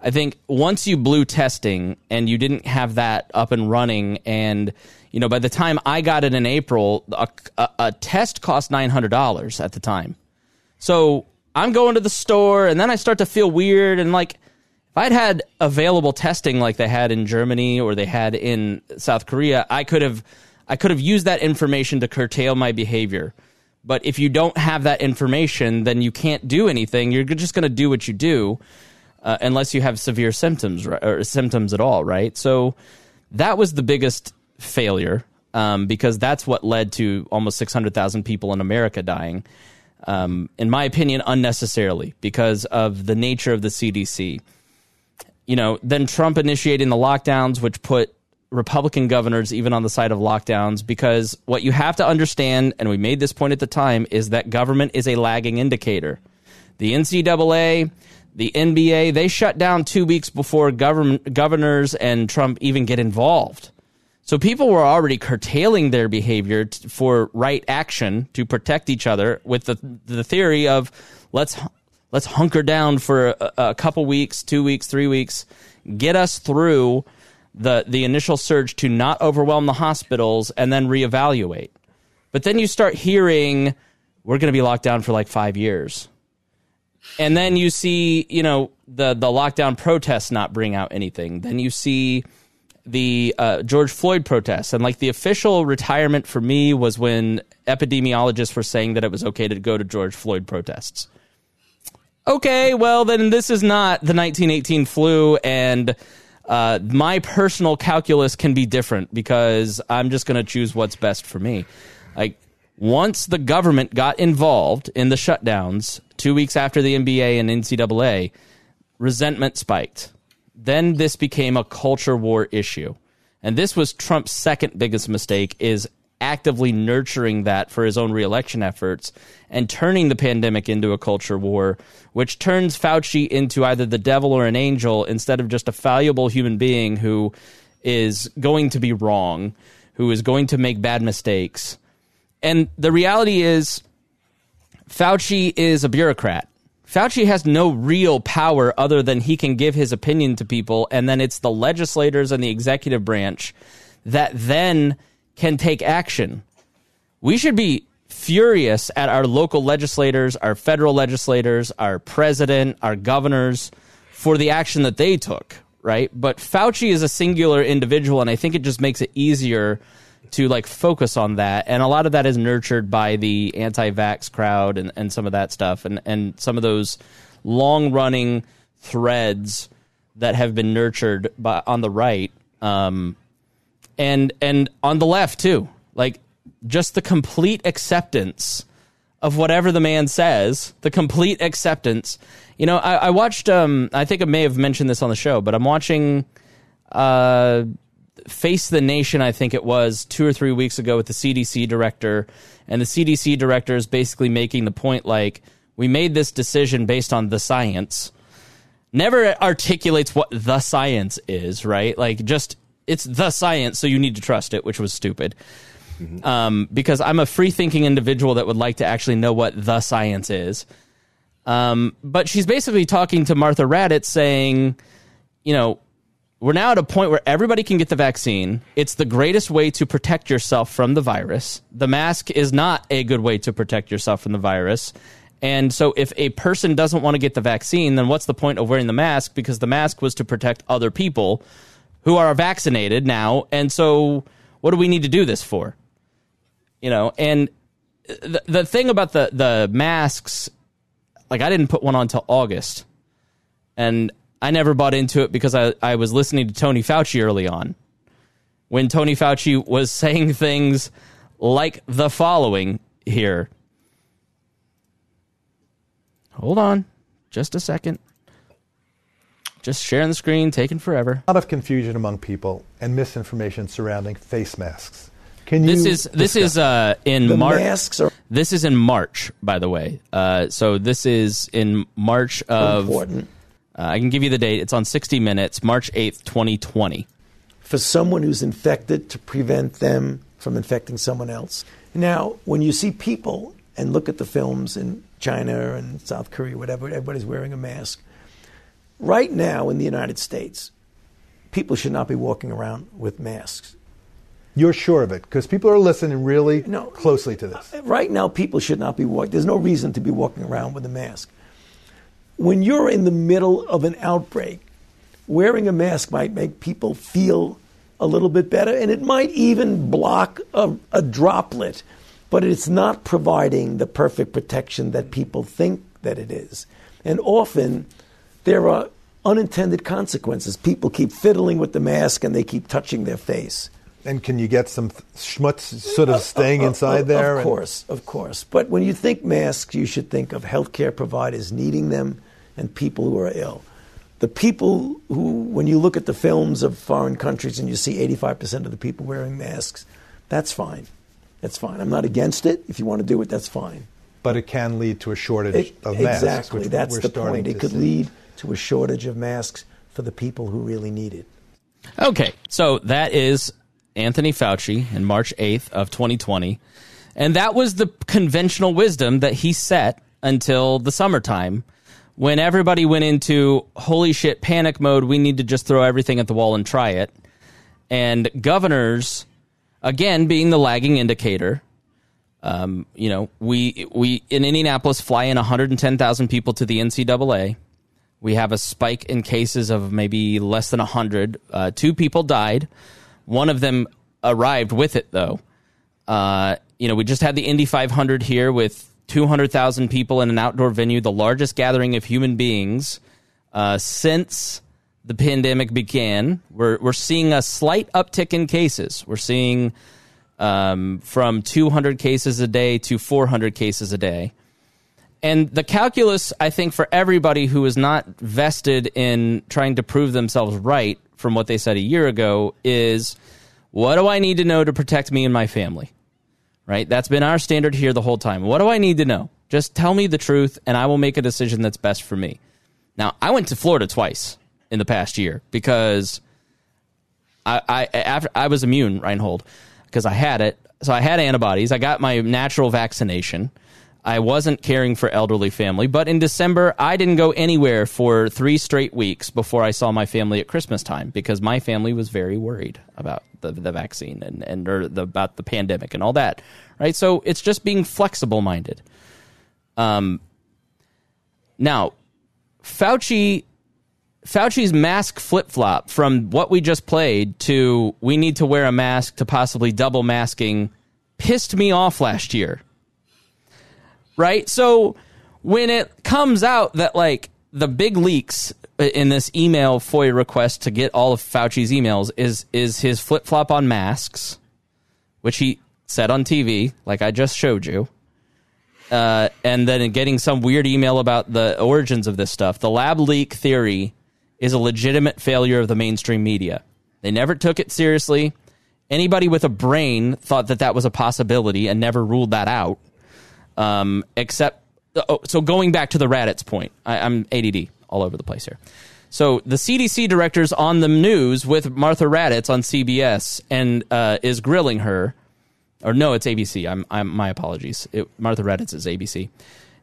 I think once you blew testing and you didn't have that up and running, and you know, by the time I got it in April, a, a, a test cost nine hundred dollars at the time. So I'm going to the store, and then I start to feel weird, and like if I'd had available testing like they had in Germany or they had in South Korea, I could have I could have used that information to curtail my behavior. But if you don't have that information, then you can't do anything. You're just going to do what you do uh, unless you have severe symptoms or symptoms at all, right? So that was the biggest failure um, because that's what led to almost 600,000 people in America dying. Um, in my opinion, unnecessarily because of the nature of the CDC. You know, then Trump initiating the lockdowns, which put Republican governors even on the side of lockdowns because what you have to understand, and we made this point at the time, is that government is a lagging indicator. The NCAA, the NBA, they shut down two weeks before government governors and Trump even get involved. So people were already curtailing their behavior t- for right action to protect each other with the the theory of let's let's hunker down for a, a couple weeks, two weeks, three weeks, get us through the the initial surge to not overwhelm the hospitals and then reevaluate. But then you start hearing we're going to be locked down for like 5 years. And then you see, you know, the the lockdown protests not bring out anything. Then you see the uh, George Floyd protests and like the official retirement for me was when epidemiologists were saying that it was okay to go to George Floyd protests. Okay, well then this is not the 1918 flu and uh, my personal calculus can be different because I'm just going to choose what's best for me. Like once the government got involved in the shutdowns two weeks after the NBA and NCAA, resentment spiked. Then this became a culture war issue. And this was Trump's second biggest mistake is actively nurturing that for his own reelection efforts and turning the pandemic into a culture war, which turns Fauci into either the devil or an angel instead of just a valuable human being who is going to be wrong, who is going to make bad mistakes. And the reality is, Fauci is a bureaucrat. Fauci has no real power other than he can give his opinion to people, and then it's the legislators and the executive branch that then can take action. We should be furious at our local legislators, our federal legislators, our president, our governors for the action that they took, right? But Fauci is a singular individual, and I think it just makes it easier to like focus on that. And a lot of that is nurtured by the anti vax crowd and, and some of that stuff and, and some of those long running threads that have been nurtured by on the right. Um, and and on the left too. Like just the complete acceptance of whatever the man says, the complete acceptance. You know, I, I watched. Um, I think I may have mentioned this on the show, but I'm watching uh, Face the Nation. I think it was two or three weeks ago with the CDC director, and the CDC director is basically making the point like we made this decision based on the science. Never articulates what the science is, right? Like just it's the science, so you need to trust it, which was stupid. Mm-hmm. Um, because I'm a free thinking individual that would like to actually know what the science is. Um, but she's basically talking to Martha Raddatz saying, you know, we're now at a point where everybody can get the vaccine. It's the greatest way to protect yourself from the virus. The mask is not a good way to protect yourself from the virus. And so, if a person doesn't want to get the vaccine, then what's the point of wearing the mask? Because the mask was to protect other people who are vaccinated now. And so, what do we need to do this for? You know, and the, the thing about the, the masks, like, I didn't put one on until August. And I never bought into it because I, I was listening to Tony Fauci early on. When Tony Fauci was saying things like the following here. Hold on just a second. Just sharing the screen, taking forever. A lot of confusion among people and misinformation surrounding face masks. Can you this is this is uh, in The March. masks are This is in March, by the way. Uh, so this is in March of. important Uh, I can give you the date. It's on 60 Minutes, March 8th, 2020. for someone who's infected to prevent them from infecting someone else. Now, when you see people and look at the films in China and South Korea, whatever, everybody's wearing a mask. Right now in the United States, people should not be walking around with masks. You're sure of it because people are listening really No. closely to this. Right now, people should not be walking. There's no reason to be walking around with a mask. When you're in the middle of an outbreak, wearing a mask might make people feel a little bit better, and it might even block a, a droplet but it's not providing the perfect protection that people think that it is. And often there are unintended consequences. People keep fiddling with the mask and they keep touching their face. And can you get some schmutz sort of staying uh, uh, inside uh, of, there? Of and- course, of course. But when you think masks, you should think of healthcare providers needing them and people who are ill. The people who, when you look at the films of foreign countries and you see 85% of the people wearing masks, that's fine. That's fine. I'm not against it. If you want to do it, that's fine. But it can lead to a shortage It- of masks. exactly. which That's we're the starting point. It could see. lead to a shortage of masks for the people who really need it. Okay, so that is Anthony Fauci in March 8th of 2020. And that was the conventional wisdom that he set until the summertime when everybody went into holy shit panic mode. We need to just throw everything at the wall and try it. And governors, again, being the lagging indicator, um, you know, we we in Indianapolis fly in 110,000 people to the NCAA. We have a spike in cases of maybe less than 100. Uh, two people died. One of them arrived with it, though. Uh, you know, we just had the Indy 500 here with 200,000 people in an outdoor venue, the largest gathering of human beings uh, since the pandemic began. We're, we're seeing a slight uptick in cases. We're seeing um, from 200 cases a day to 400 cases a day. And the calculus, I think, for everybody who is not vested in trying to prove themselves right from what they said a year ago is what do I need to know to protect me and my family? Right? That's been our standard here the whole time. What do I need to know? Just tell me the truth and I will make a decision that's best for me. Now, I went to Florida twice in the past year because I, I after I was immune, Reinhold, because I had it. So I had antibodies. I got my natural vaccination. I wasn't caring for elderly family, but in December I didn't go anywhere for three straight weeks before I saw my family at Christmas time because my family was very worried about the, the vaccine and and or the, about the pandemic and all that. Right, so it's just being flexible minded. Um. Now, Fauci Fauci's mask flip flop from what we just played to we need to wear a mask to possibly double masking pissed me off last year. Right? So when it comes out that like the big leaks in this email FOIA request to get all of Fauci's emails is is his flip flop on masks, which he said on TV, like I just showed you uh, and then getting some weird email about the origins of this stuff. The lab leak theory is a legitimate failure of the mainstream media. They never took it seriously. Anybody with a brain thought that that was a possibility and never ruled that out. Um, except, oh, so going back to the Raddatz point, I, I'm ADD all over the place here. So the CDC director's on the news with Martha Raddatz on CBS and uh, is grilling her or no, it's ABC. I'm, I'm my apologies. It, Martha Raddatz is ABC,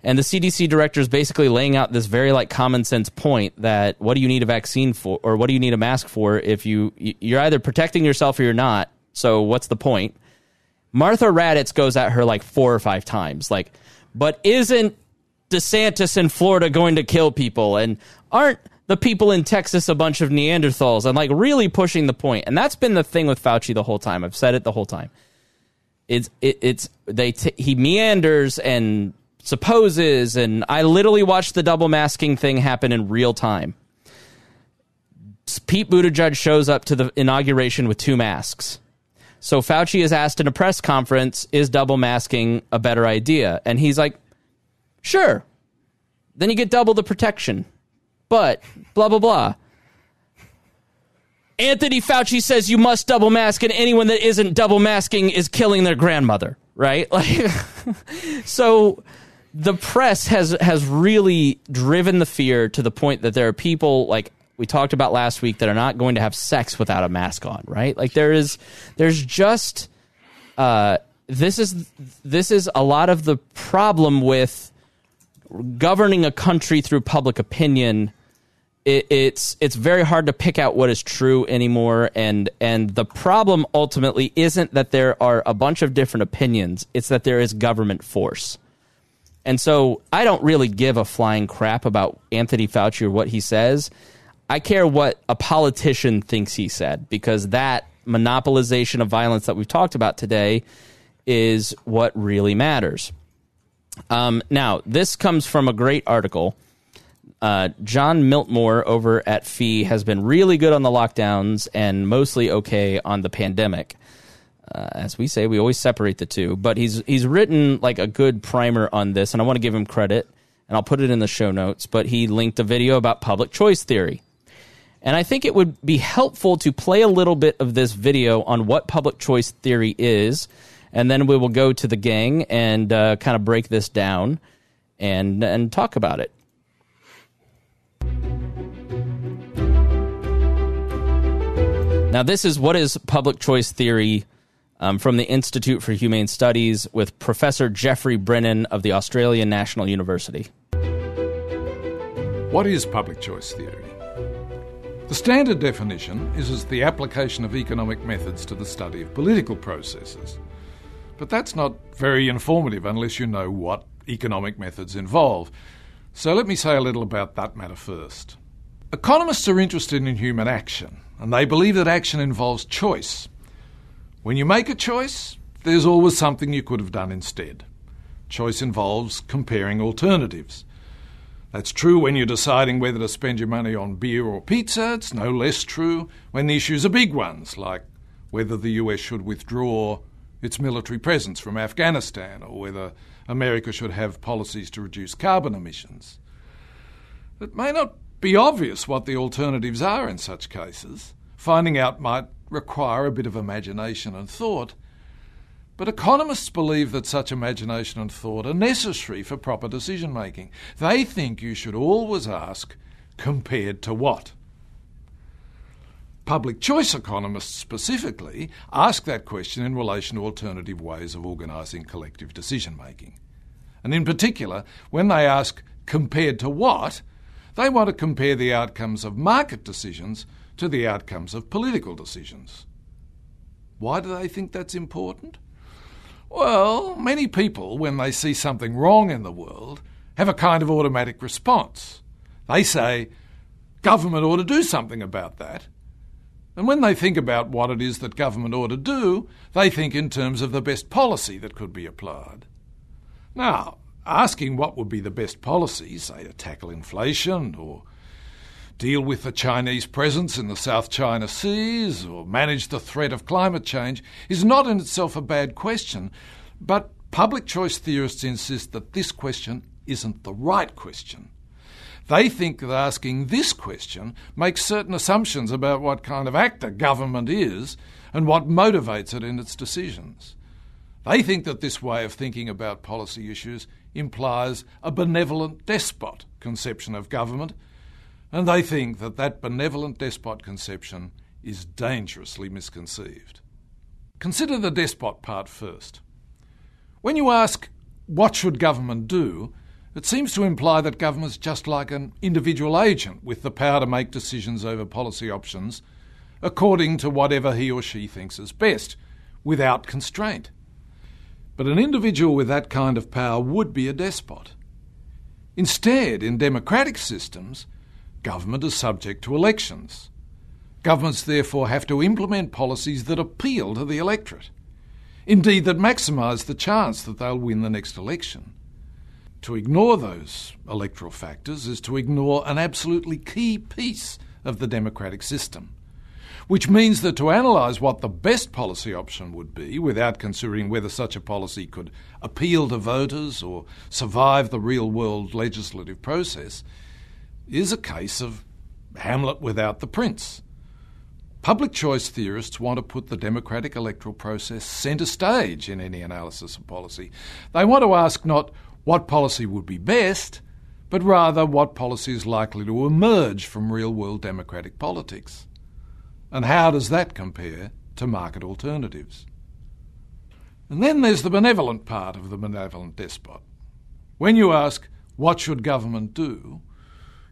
and the CDC director is basically laying out this very like common sense point that what do you need a vaccine for, or what do you need a mask for if you you're either protecting yourself or you're not. So what's the point? Martha Raddatz goes at her like four or five times, like, but isn't DeSantis in Florida going to kill people, and aren't the people in Texas a bunch of Neanderthals, and like really pushing the point. And that's been the thing with Fauci the whole time. I've said it the whole time it's it, it's they t- he meanders and supposes and I literally watched the double masking thing happen in real time. Pete Buttigieg shows up to the inauguration with two masks. So Fauci is asked in a press conference, is double masking a better idea? And he's like, sure. Then you get double the protection. But blah blah blah. Anthony Fauci says you must double mask, and anyone that isn't double masking is killing their grandmother, right? Like, so the press has has really driven the fear to the point that there are people like we talked about last week that are not going to have sex without a mask on, right? Like there is there's just uh, this is this is a lot of the problem with governing a country through public opinion it, it's it's very hard to pick out what is true anymore. And and the problem ultimately isn't that there are a bunch of different opinions. It's that there is government force. And so I don't really give a flying crap about Anthony Fauci or what he says. I care what a politician thinks he said because that monopolization of violence that we've talked about today is what really matters. Um, now, this comes from a great article. Uh, John Miltimore over at Fee has been really good on the lockdowns and mostly okay on the pandemic. Uh, as we say, we always separate the two. But he's he's written like a good primer on this, and I want to give him credit, and I'll put it in the show notes. But he linked a video about public choice theory, and I think it would be helpful to play a little bit of this video on what public choice theory is, and then we will go to the gang and uh, kind of break this down and and talk about it. Now, this is what is public choice theory um, from the Institute for Humane Studies with Professor Geoffrey Brennan of the Australian National University. What is public choice theory? The standard definition is as the application of economic methods to the study of political processes. But that's not very informative unless you know what economic methods involve. So let me say a little about that matter first. Economists are interested in human action, and they believe that action involves choice. When you make a choice, there's always something you could have done instead. Choice involves comparing alternatives. That's true when you're deciding whether to spend your money on beer or pizza. It's no less true when the issues are big ones, like whether the US should withdraw its military presence from Afghanistan or whether America should have policies to reduce carbon emissions. It may not be obvious what the alternatives are in such cases. Finding out might require a bit of imagination and thought. But economists believe that such imagination and thought are necessary for proper decision making. They think you should always ask, compared to what? Public choice economists specifically ask that question in relation to alternative ways of organising collective decision making. And in particular, when they ask compared to what, they want to compare the outcomes of market decisions to the outcomes of political decisions. Why do they think that's important? Well, many people, when they see something wrong in the world, have a kind of automatic response. They say, government ought to do something about that. And when they think about what it is that government ought to do, they think in terms of the best policy that could be applied. Now, asking what would be the best policy, say to tackle inflation or deal with the Chinese presence in the South China Seas or manage the threat of climate change, is not in itself a bad question, but public choice theorists insist that this question isn't the right question. They think that asking this question makes certain assumptions about what kind of actor government is and what motivates it in its decisions. They think that this way of thinking about policy issues implies a benevolent despot conception of government, and they think that that benevolent despot conception is dangerously misconceived. Consider the despot part first. When you ask, what should government do? It seems to imply that government's just like an individual agent with the power to make decisions over policy options according to whatever he or she thinks is best, without constraint. But an individual with that kind of power would be a despot. Instead, in democratic systems, government is subject to elections. Governments therefore have to implement policies that appeal to the electorate. Indeed, that maximise the chance that they'll win the next election. To ignore those electoral factors is to ignore an absolutely key piece of the democratic system which means that to analyse what the best policy option would be without considering whether such a policy could appeal to voters or survive the real world legislative process is a case of Hamlet without the prince. Public choice theorists want to put the democratic electoral process centre stage in any analysis of policy. They want to ask not what policy would be best, but rather what policy is likely to emerge from real world democratic politics. And how does that compare to market alternatives? And then there's the benevolent part of the benevolent despot. When you ask, what should government do?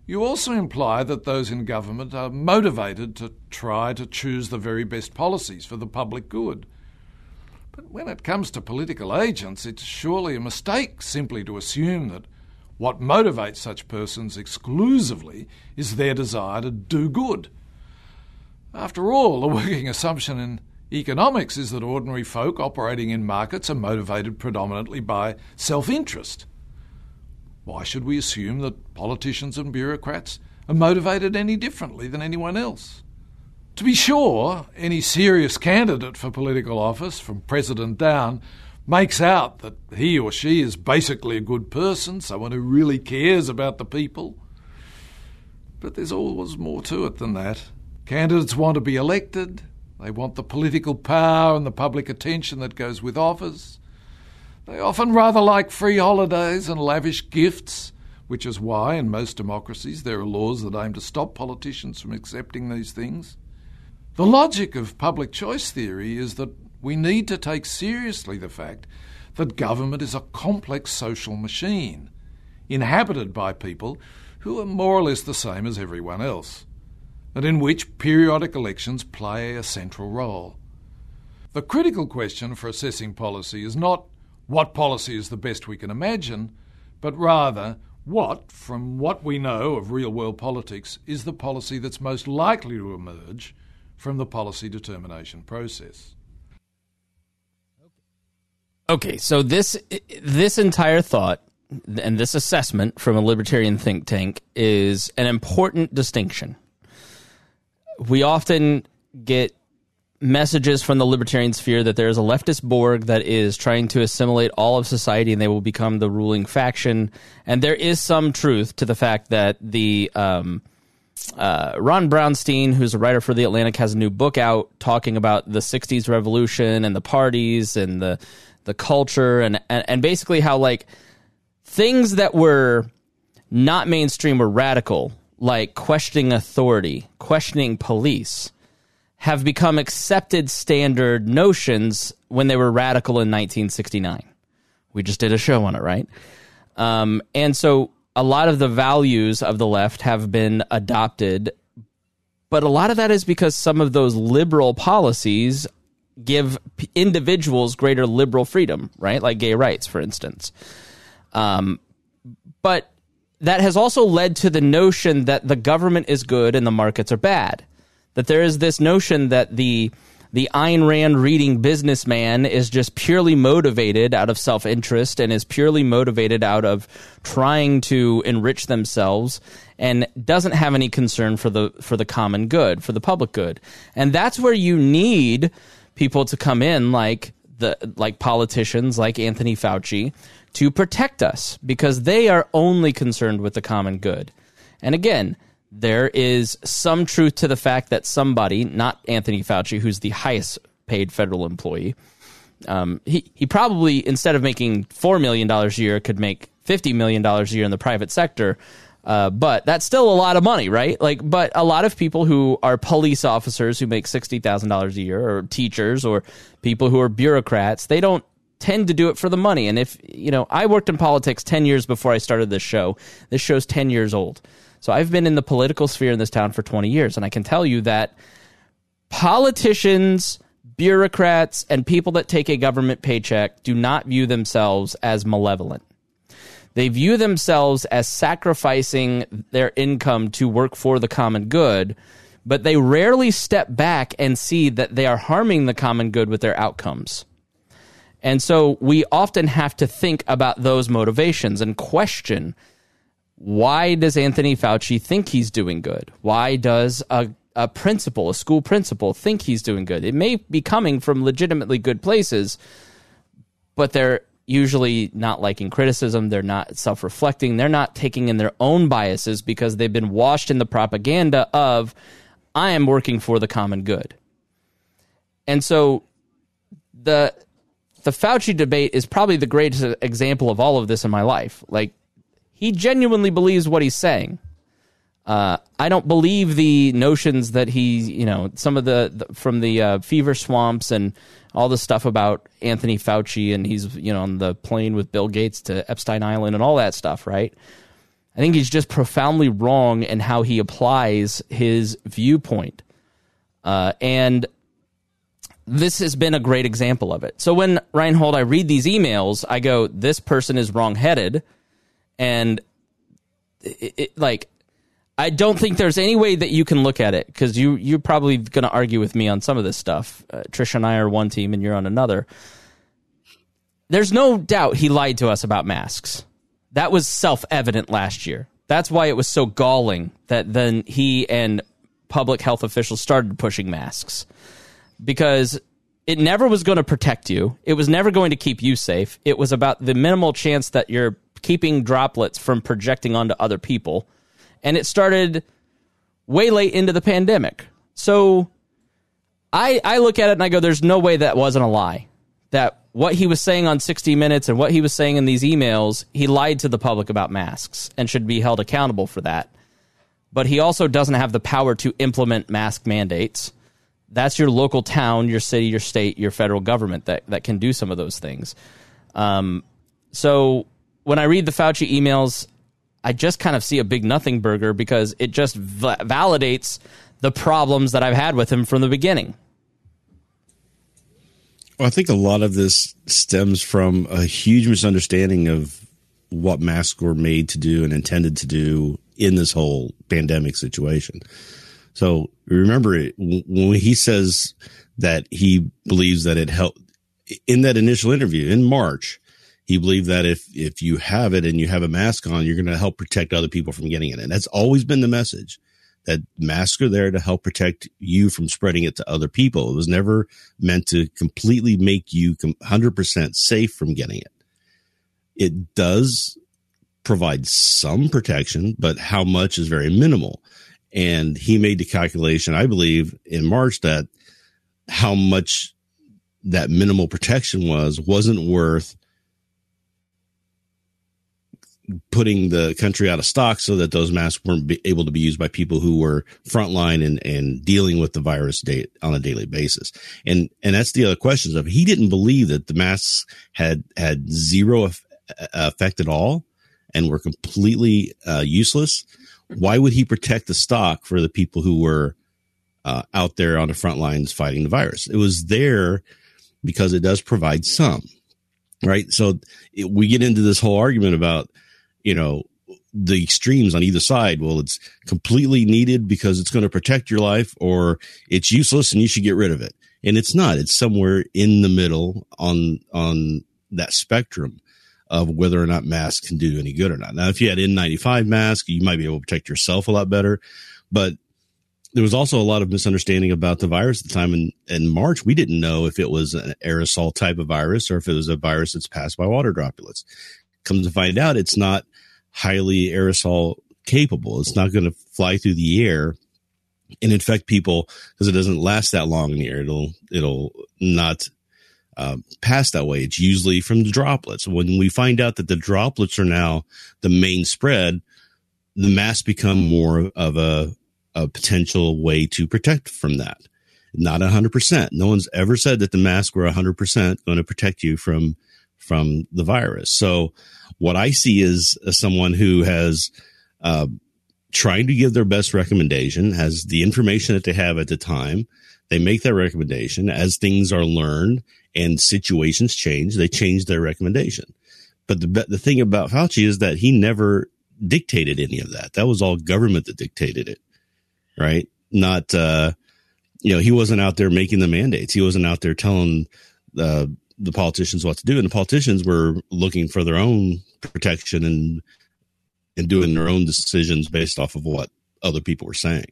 You also imply that those in government are motivated to try to choose the very best policies for the public good. But when it comes to political agents, it's surely a mistake simply to assume that what motivates such persons exclusively is their desire to do good after all, the working assumption in Economics is that ordinary folk operating in markets are motivated predominantly by self interest. Why should we assume that politicians and bureaucrats are motivated any differently than anyone else? To be sure, any serious candidate for political office, from president down, makes out that he or she is basically a good person, someone who really cares about the people. But there's always more to it than that. Candidates want to be elected, they want the political power and the public attention that goes with office. They often rather like free holidays and lavish gifts, which is why, in most democracies, there are laws that aim to stop politicians from accepting these things. The logic of public choice theory is that we need to take seriously the fact that government is a complex social machine, inhabited by people who are more or less the same as everyone else, and in which periodic elections play a central role. The critical question for assessing policy is not what policy is the best we can imagine, but rather what, from what we know of real world politics, is the policy that's most likely to emerge from the policy determination process. Okay, so this this entire thought and this assessment from a libertarian think tank is an important distinction. We often get messages from the libertarian sphere that there is a leftist Borg that is trying to assimilate all of society and they will become the ruling faction. And there is some truth to the fact that the um, uh, Ron Brownstein, who's a writer for The Atlantic, has a new book out talking about the 60s revolution and the parties and the the culture and, and, and basically how like things that were not mainstream or radical, like questioning authority, questioning police, have become accepted standard notions when they were radical in 1969. We just did a show on it, right? Um, and so a lot of the values of the left have been adopted, but a lot of that is because some of those liberal policies give individuals greater liberal freedom, right? Like gay rights, for instance. Um, but that has also led to the notion that the government is good and the markets are bad. That there is this notion that the the Ayn Rand reading businessman is just purely motivated out of self interest and is purely motivated out of trying to enrich themselves and doesn't have any concern for the for the common good, for the public good. And that's where you need people to come in like the like politicians like Anthony Fauci to protect us because they are only concerned with the common good. And again, there is some truth to the fact that somebody, not Anthony Fauci, who's the highest paid federal employee, um, he, he probably, instead of making $4 million a year, could make $50 million a year in the private sector. Uh, but that's still a lot of money, right? Like, but a lot of people who are police officers who make sixty thousand dollars a year, or teachers, or people who are bureaucrats, they don't tend to do it for the money. And if you know, I worked in politics ten years before I started this show. This show's ten years old. So I've been in the political sphere in this town for 20 years, and I can tell you that politicians, bureaucrats, and people that take a government paycheck do not view themselves as malevolent. They view themselves as sacrificing their income to work for the common good, but they rarely step back and see that they are harming the common good with their outcomes. And so we often have to think about those motivations and question why does Anthony Fauci think he's doing good? Why does a, a principal, a school principal, think he's doing good? It may be coming from legitimately good places, but they're usually not liking criticism. They're not self reflecting. They're not taking in their own biases because they've been washed in the propaganda of, I am working for the common good. And so the the Fauci debate is probably the greatest example of all of this in my life. Like he genuinely believes what he's saying. Uh, I don't believe the notions that he, you know, some of the, the from the uh, fever swamps and all the stuff about Anthony Fauci and he's, you know, on the plane with Bill Gates to Epstein Island and all that stuff, right? I think he's just profoundly wrong in how he applies his viewpoint. Uh, and this has been a great example of it. So when Reinhold, I read these emails, I go, this person is wrongheaded and it, it, like I don't think there's any way that you can look at it because you you're probably going to argue with me on some of this stuff. Uh, Tricia and I are one team, and you're on another. There's no doubt he lied to us about masks. That was self evident last year. That's why it was so galling that then he and public health officials started pushing masks because it never was going to protect you. It was never going to keep you safe. It was about the minimal chance that you're keeping droplets from projecting onto other people. And it started way late into the pandemic. So I I look at it and I go there's no way that wasn't a lie. That what he was saying on 60 minutes and what he was saying in these emails, he lied to the public about masks and should be held accountable for that. But he also doesn't have the power to implement mask mandates that's your local town, your city, your state, your federal government that, that can do some of those things. Um, so when I read the Fauci emails, I just kind of see a big nothing burger because it just v- validates the problems that I've had with him from the beginning. Well, I think a lot of this stems from a huge misunderstanding of what masks were made to do and intended to do in this whole pandemic situation. So remember it when he says that he believes that it helped in that initial interview in March. He believed that if if you have it and you have a mask on, you're going to help protect other people from getting it. And that's always been the message that masks are there to help protect you from spreading it to other people. It was never meant to completely make you 100% safe from getting it. It does provide some protection, but how much is very minimal. And he made the calculation, I believe, in March that how much that minimal protection was wasn't worth putting the country out of stock so that those masks weren't able to be used by people who were frontline and, and dealing with the virus day, on a daily basis. And, and that's the other questions of he didn't believe that the masks had, had zero effect at all and were completely uh, useless why would he protect the stock for the people who were uh, out there on the front lines fighting the virus? It was there because it does provide some, right? So it, we get into this whole argument about, you know, the extremes on either side. Well, it's completely needed because it's going to protect your life, or it's useless and you should get rid of it. And it's not. It's somewhere in the middle on on that spectrum of whether or not masks can do any good or not. Now, if you had N95 mask, you might be able to protect yourself a lot better. But there was also a lot of misunderstanding about the virus at the time. In, in March, we didn't know if it was an aerosol type of virus or if it was a virus that's passed by water droplets. Come to find out, it's not highly aerosol capable. It's not going to fly through the air and infect people because it doesn't last that long in the air. It'll, it'll not uh, pass that way. It's usually from the droplets. When we find out that the droplets are now the main spread, the masks become more of a, a potential way to protect from that. Not 100%. No one's ever said that the masks were 100% going to protect you from, from the virus. So what I see is uh, someone who has, uh, trying to give their best recommendation, has the information that they have at the time. They make their recommendation as things are learned and situations change, they change their recommendation. But the the thing about Fauci is that he never dictated any of that. That was all government that dictated it, right? Not uh, you know he wasn't out there making the mandates. He wasn't out there telling uh, the politicians what to do, and the politicians were looking for their own protection and and doing their own decisions based off of what other people were saying.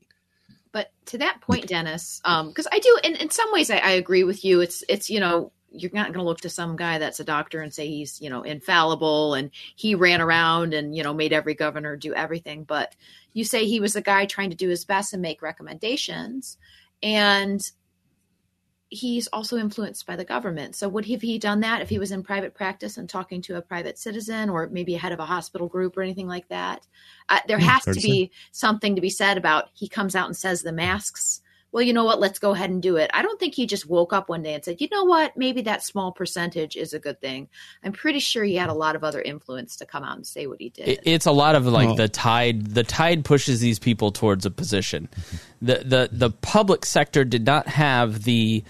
But to that point, Dennis, because um, I do, in, in some ways, I, I agree with you. It's it's you know you're not going to look to some guy that's a doctor and say he's you know infallible and he ran around and you know made every governor do everything but you say he was a guy trying to do his best and make recommendations and he's also influenced by the government. So would have he done that if he was in private practice and talking to a private citizen or maybe a head of a hospital group or anything like that? Uh, there has to be something to be said about he comes out and says the masks. Well, you know what? Let's go ahead and do it. I don't think he just woke up one day and said, you know what? Maybe that small percentage is a good thing. I'm pretty sure he had a lot of other influence to come out and say what he did. It's a lot of like oh. the tide. The tide pushes these people towards a position. The the the public sector did not have the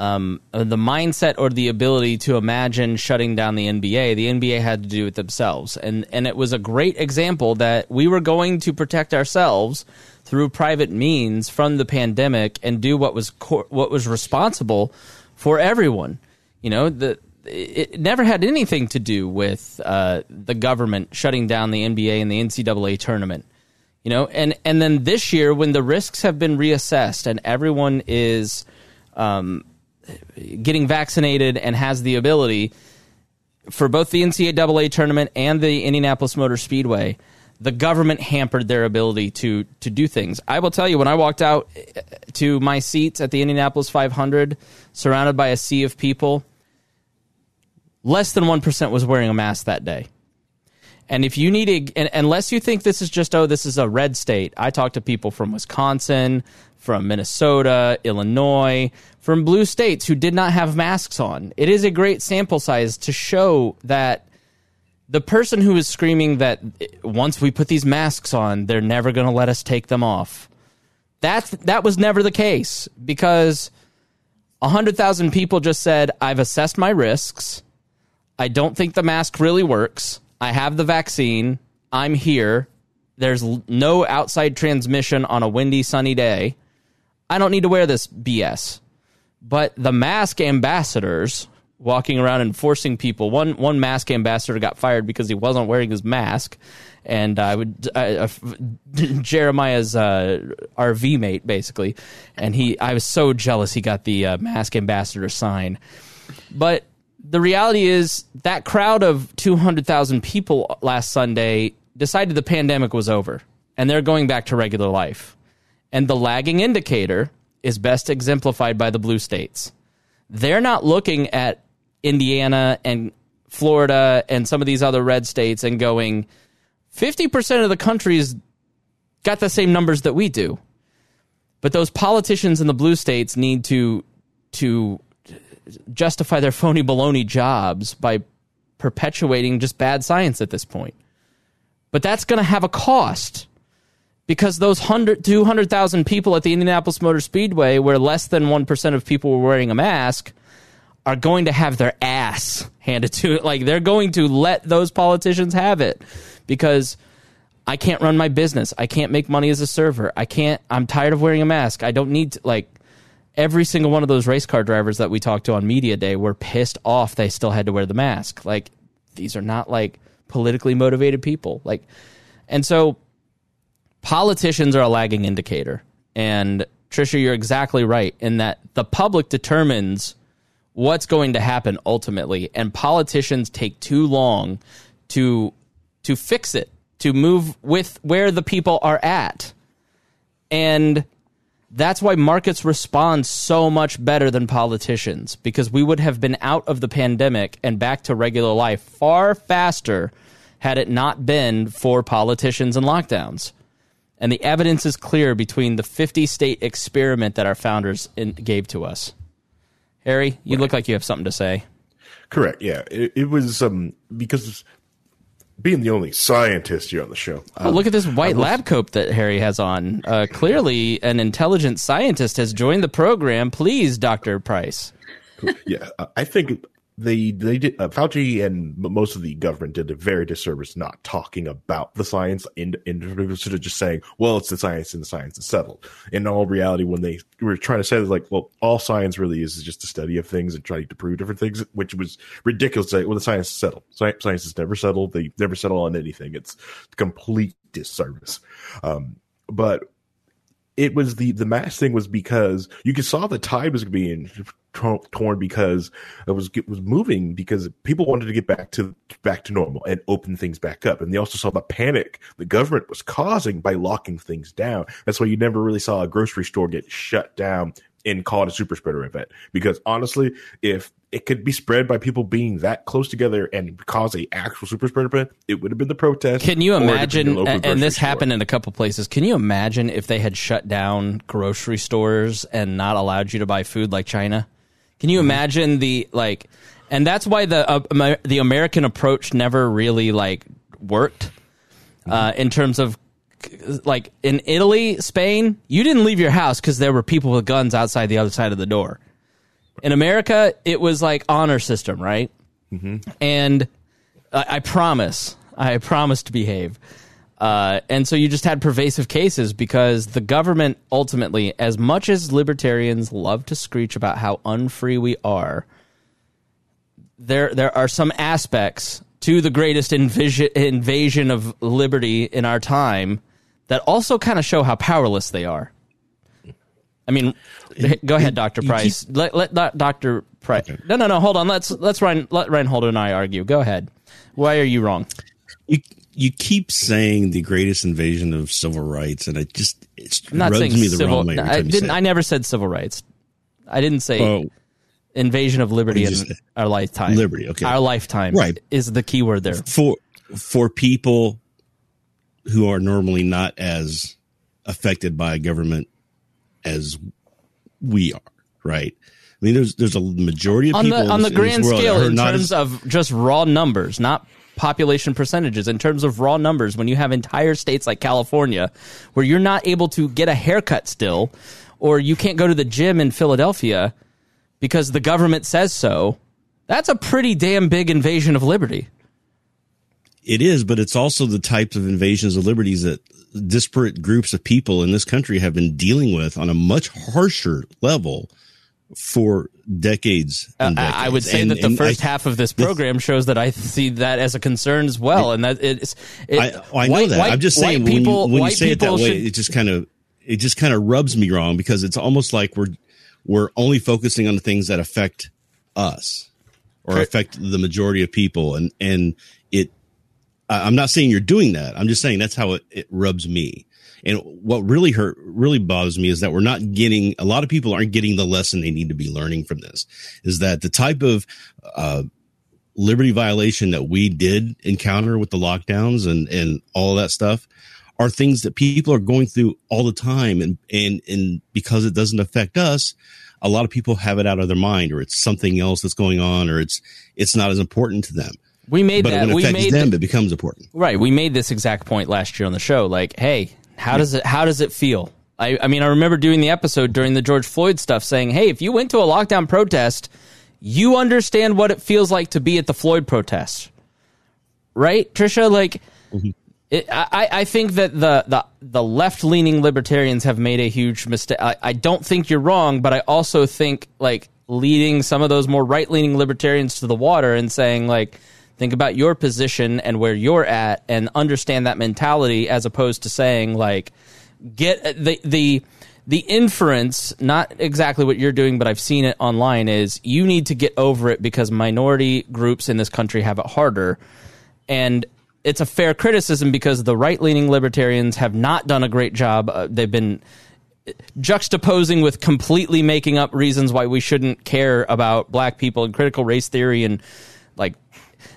um, uh, the mindset or the ability to imagine shutting down the NBA. The NBA had to do it themselves, and and it was a great example that we were going to protect ourselves through private means from the pandemic and do what was cor- what was responsible for everyone. You know, the it never had anything to do with uh, the government shutting down the NBA and the NCAA tournament. You know, and and then this year when the risks have been reassessed and everyone is um, getting vaccinated and has the ability for both the NCAA tournament and the Indianapolis Motor Speedway, the government hampered their ability to to do things. I will tell you, when I walked out eh, to my seats at the Indianapolis 500, surrounded by a sea of people, less than one percent was wearing a mask that day. And if you need a, unless you think this is just oh this is a red state, I talked to people from Wisconsin, from Minnesota, Illinois, from blue states who did not have masks on. It is a great sample size to show that the person who is screaming that once we put these masks on, they're never going to let us take them off. That that was never the case because 100,000 people just said, "I've assessed my risks. I don't think the mask really works. I have the vaccine. I'm here. There's no outside transmission on a windy sunny day. I don't need to wear this BS." But the mask ambassadors walking around and forcing people. One one mask ambassador got fired because he wasn't wearing his mask, and I would Jeremiah's uh, RV mate basically, and he I was so jealous he got the uh, mask ambassador sign, but. The reality is that crowd of 200,000 people last Sunday decided the pandemic was over and they're going back to regular life. And the lagging indicator is best exemplified by the blue states. They're not looking at Indiana and Florida and some of these other red states and going 50% of the country's got the same numbers that we do. But those politicians in the blue states need to to justify their phony baloney jobs by perpetuating just bad science at this point. But that's going to have a cost because those 200,000 people at the Indianapolis Motor Speedway, where less than 1% of people were wearing a mask, are going to have their ass handed to it. Like they're going to let those politicians have it because I can't run my business. I can't make money as a server. I can't, I'm tired of wearing a mask. I don't need to, like, every single one of those race car drivers that we talked to on media day were pissed off they still had to wear the mask. Like, these are not like politically motivated people. Like, and so politicians are a lagging indicator. And Tricia, you're exactly right in that the public determines what's going to happen ultimately, and politicians take too long to to fix it, to move with where the people are at. And that's why markets respond so much better than politicians because we would have been out of the pandemic and back to regular life far faster had it not been for politicians and lockdowns. And the evidence is clear between the 50 state experiment that our founders in, gave to us. Harry, you right. look like you have something to say. Correct. Yeah, it, it was um, because being the only scientist here on the show. Um, oh, look at this white was, lab coat that Harry has on. Uh, clearly, an intelligent scientist has joined the program. Please, Doctor Price. Yeah, I think they they did uh, Fauci and most of the government did a very disservice not talking about the science and sort of just saying, well, it's the science and the science is settled. In all reality, when they were trying to say like, well, all science really is is just a study of things and trying to prove different things, which was ridiculous. Well, the science is settled. Science, science is never settled. They never settle on anything. It's complete disservice. Um, but it was the the mass thing was because you could saw the tide was being torn because it was it was moving because people wanted to get back to back to normal and open things back up. And they also saw the panic the government was causing by locking things down. That's why you never really saw a grocery store get shut down and call it a super spreader event because honestly if it could be spread by people being that close together and cause a actual super spreader event it would have been the protest can you imagine and, and this store. happened in a couple places can you imagine if they had shut down grocery stores and not allowed you to buy food like china can you imagine the like? And that's why the uh, the American approach never really like worked uh, in terms of like in Italy, Spain. You didn't leave your house because there were people with guns outside the other side of the door. In America, it was like honor system, right? And I, I promise, I promise to behave. Uh, and so you just had pervasive cases because the government ultimately, as much as libertarians love to screech about how unfree we are, there there are some aspects to the greatest invasion, invasion of liberty in our time that also kind of show how powerless they are. I mean, go ahead, Doctor Price. let let doc- Doctor Price. No, no, no. Hold on. Let's let's Ryan let Reinhold and I argue. Go ahead. Why are you wrong? You you keep saying the greatest invasion of civil rights, and it just it I'm not rubs saying me the civil. wrong way. every I didn't. say I never said civil rights. I didn't say Oh. invasion of liberty in say? our lifetime. Liberty, okay. Our lifetime. Right. Is the key word there. for for people who are normally not as affected by government as we are, right? I mean, there's there's a majority of on people the on the in this- this grand scale in terms as- of just raw numbers not population percentages in terms of raw numbers when you have entire states like california where you're not able to get a haircut still or you can't go to the gym in philadelphia because the government says so that's a pretty damn big invasion of liberty It is, but it's also the types of invasions of liberties that disparate groups of people in this country have been dealing with on a much harsher level for decades. And Uh, I would say And- that the first I- half of this program shows that I see that as a concern as well, and that it's. It, I, I know white- that. white- I'm just saying people, when you, when you say it that way, should- it just kind of it just kind of rubs me wrong because it's almost like we're we're only focusing on the things that affect us or affect the majority of people, and and it. I'm not saying you're doing that. I'm just saying that's how it, it rubs me. And what really hurt, really bothers me is that we're not getting, a lot of people aren't getting the lesson they need to be learning from this. Is that the type of, uh, liberty violation that we did encounter with the lockdowns and, and all that stuff are things that people are going through all the time. And, and, and because it doesn't affect us, a lot of people have it out of their mind or it's something else that's going on or it's, it's not as important to them. We made but that. when it we made them, the- it becomes important. Right. We made this exact point last year on the show. Like, hey, how does it how does it feel? I, I mean, I remember doing the episode during the George Floyd stuff saying, hey, if you went to a lockdown protest, you understand what it feels like to be at the Floyd protest. Right, Tricia? Like mm-hmm. it, I, I think that the, the, the left leaning libertarians have made a huge mistake. I, I don't think you're wrong, but I also think like leading some of those more right leaning libertarians to the water and saying like, think about your position and where you're at and understand that mentality as opposed to saying like, get the the the inference not exactly what you're doing but i've seen it online is you need to get over it because minority groups in this country have it harder. And it's a fair criticism because the right-leaning libertarians have not done a great job. Uh, they've been juxtaposing with completely making up reasons why we shouldn't care about black people and critical race theory and like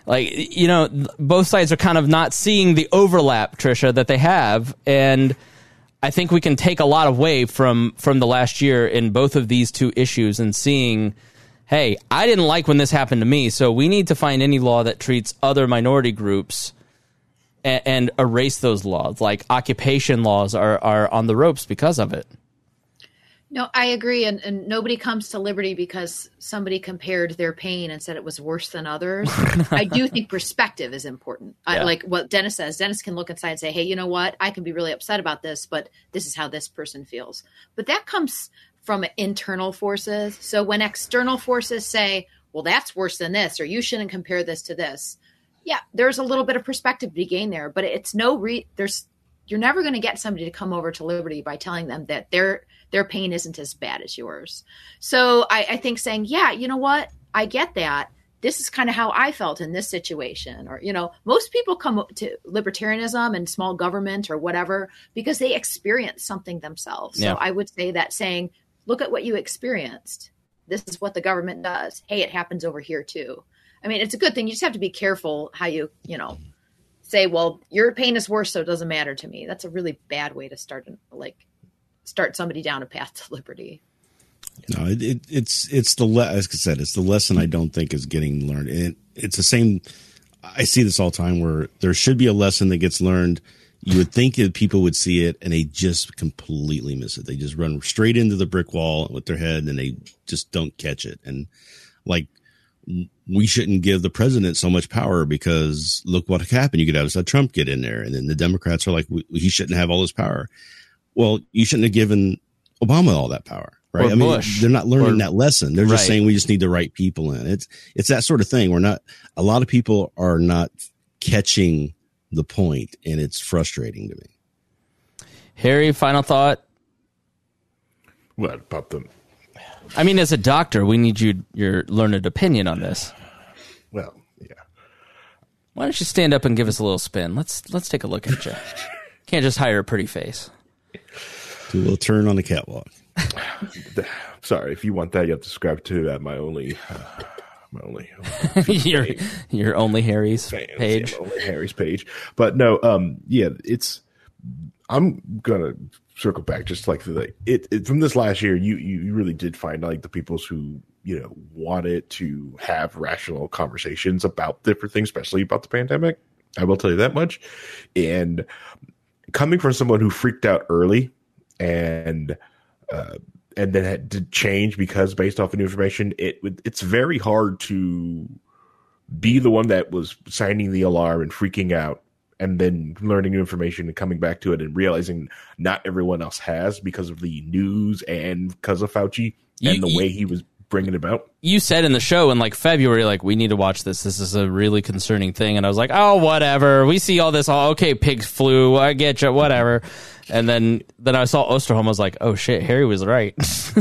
like you know both sides are kind of not seeing the overlap tricia that they have and i think we can take a lot away from from the last year in both of these two issues and seeing hey i didn't like when this happened to me so we need to find any law that treats other minority groups and, and erase those laws. Like occupation laws are are on the ropes because of it No, I agree, and, and nobody comes to liberty because somebody compared their pain and said it was worse than others. I do think perspective is important. I, like what Dennis says. Dennis can look inside and say, "Hey, you know what? I can be really upset about this, but this is how this person feels." But that comes from internal forces. So when external forces say, "Well, that's worse than this," or "You shouldn't compare this to this," yeah, there's a little bit of perspective to be gained there. But it's no re. There's you're never going to get somebody to come over to liberty by telling them that their their pain isn't as bad as yours. So I, I think saying yeah you know what? I get that. This is kind of how i felt in this situation. Or you know most people come to libertarianism and small government or whatever because they experience something themselves. Yeah. so i would say that saying look at what you experienced. This is what the government does. Hey it happens over here too. I mean it's a good thing. You just have to be careful how you you know say, well, your pain is worse, so it doesn't matter to me. That's a really bad way to start, like, start somebody down a path to liberty. No, it, it, it's it's the le- as I said, it's the lesson I don't think is getting learned. It, it's the same. I see this all the time where there should be a lesson that gets learned You would think that people would see it and they just completely miss it. They just run straight into the brick wall with their head and they just don't catch it. And like, we shouldn't give the president so much power because look what happened. You could have a Trump get in there and then the Democrats are like, he shouldn't have all this power. Well, you shouldn't have given Obama all that power right? Or I mean, Bush. they're not learning Or- that lesson. They're just Right. saying we just need the right people in. It's it's that sort of thing. We're not. A lot of people are not catching the point, and it's frustrating to me. Harry, final thought. What about them? I mean, as a doctor, we need you your learned opinion on this. Well, yeah. Why don't you stand up and give us a little spin? Let's let's take a look at you. Can't just hire a pretty face. Do a little turn on the catwalk. Sorry, if you want that, you have to subscribe to uh, my only, uh, my only your your only Harry's fans, page. yeah, only Harry's page. But no, um, yeah, it's. I'm gonna circle back just like the it, it from this last year. You you really did find like the peoples who you know wanted to have rational conversations about different things, especially about the pandemic. I will tell you that much. And coming from someone who freaked out early and uh, and then had to change because based off of new information, it it's very hard to be the one that was signing the alarm and freaking out and then learning new information and coming back to it and realizing not everyone else has because of the news and because of Fauci and the you- way he was bringing it about. You said in the show in like February, like we need to watch this. This is a really concerning thing, and I was like, oh, whatever. We see all this. All okay, pig flu. I get you. Whatever. And then then I saw Osterholm. I was like, oh shit, Harry was right.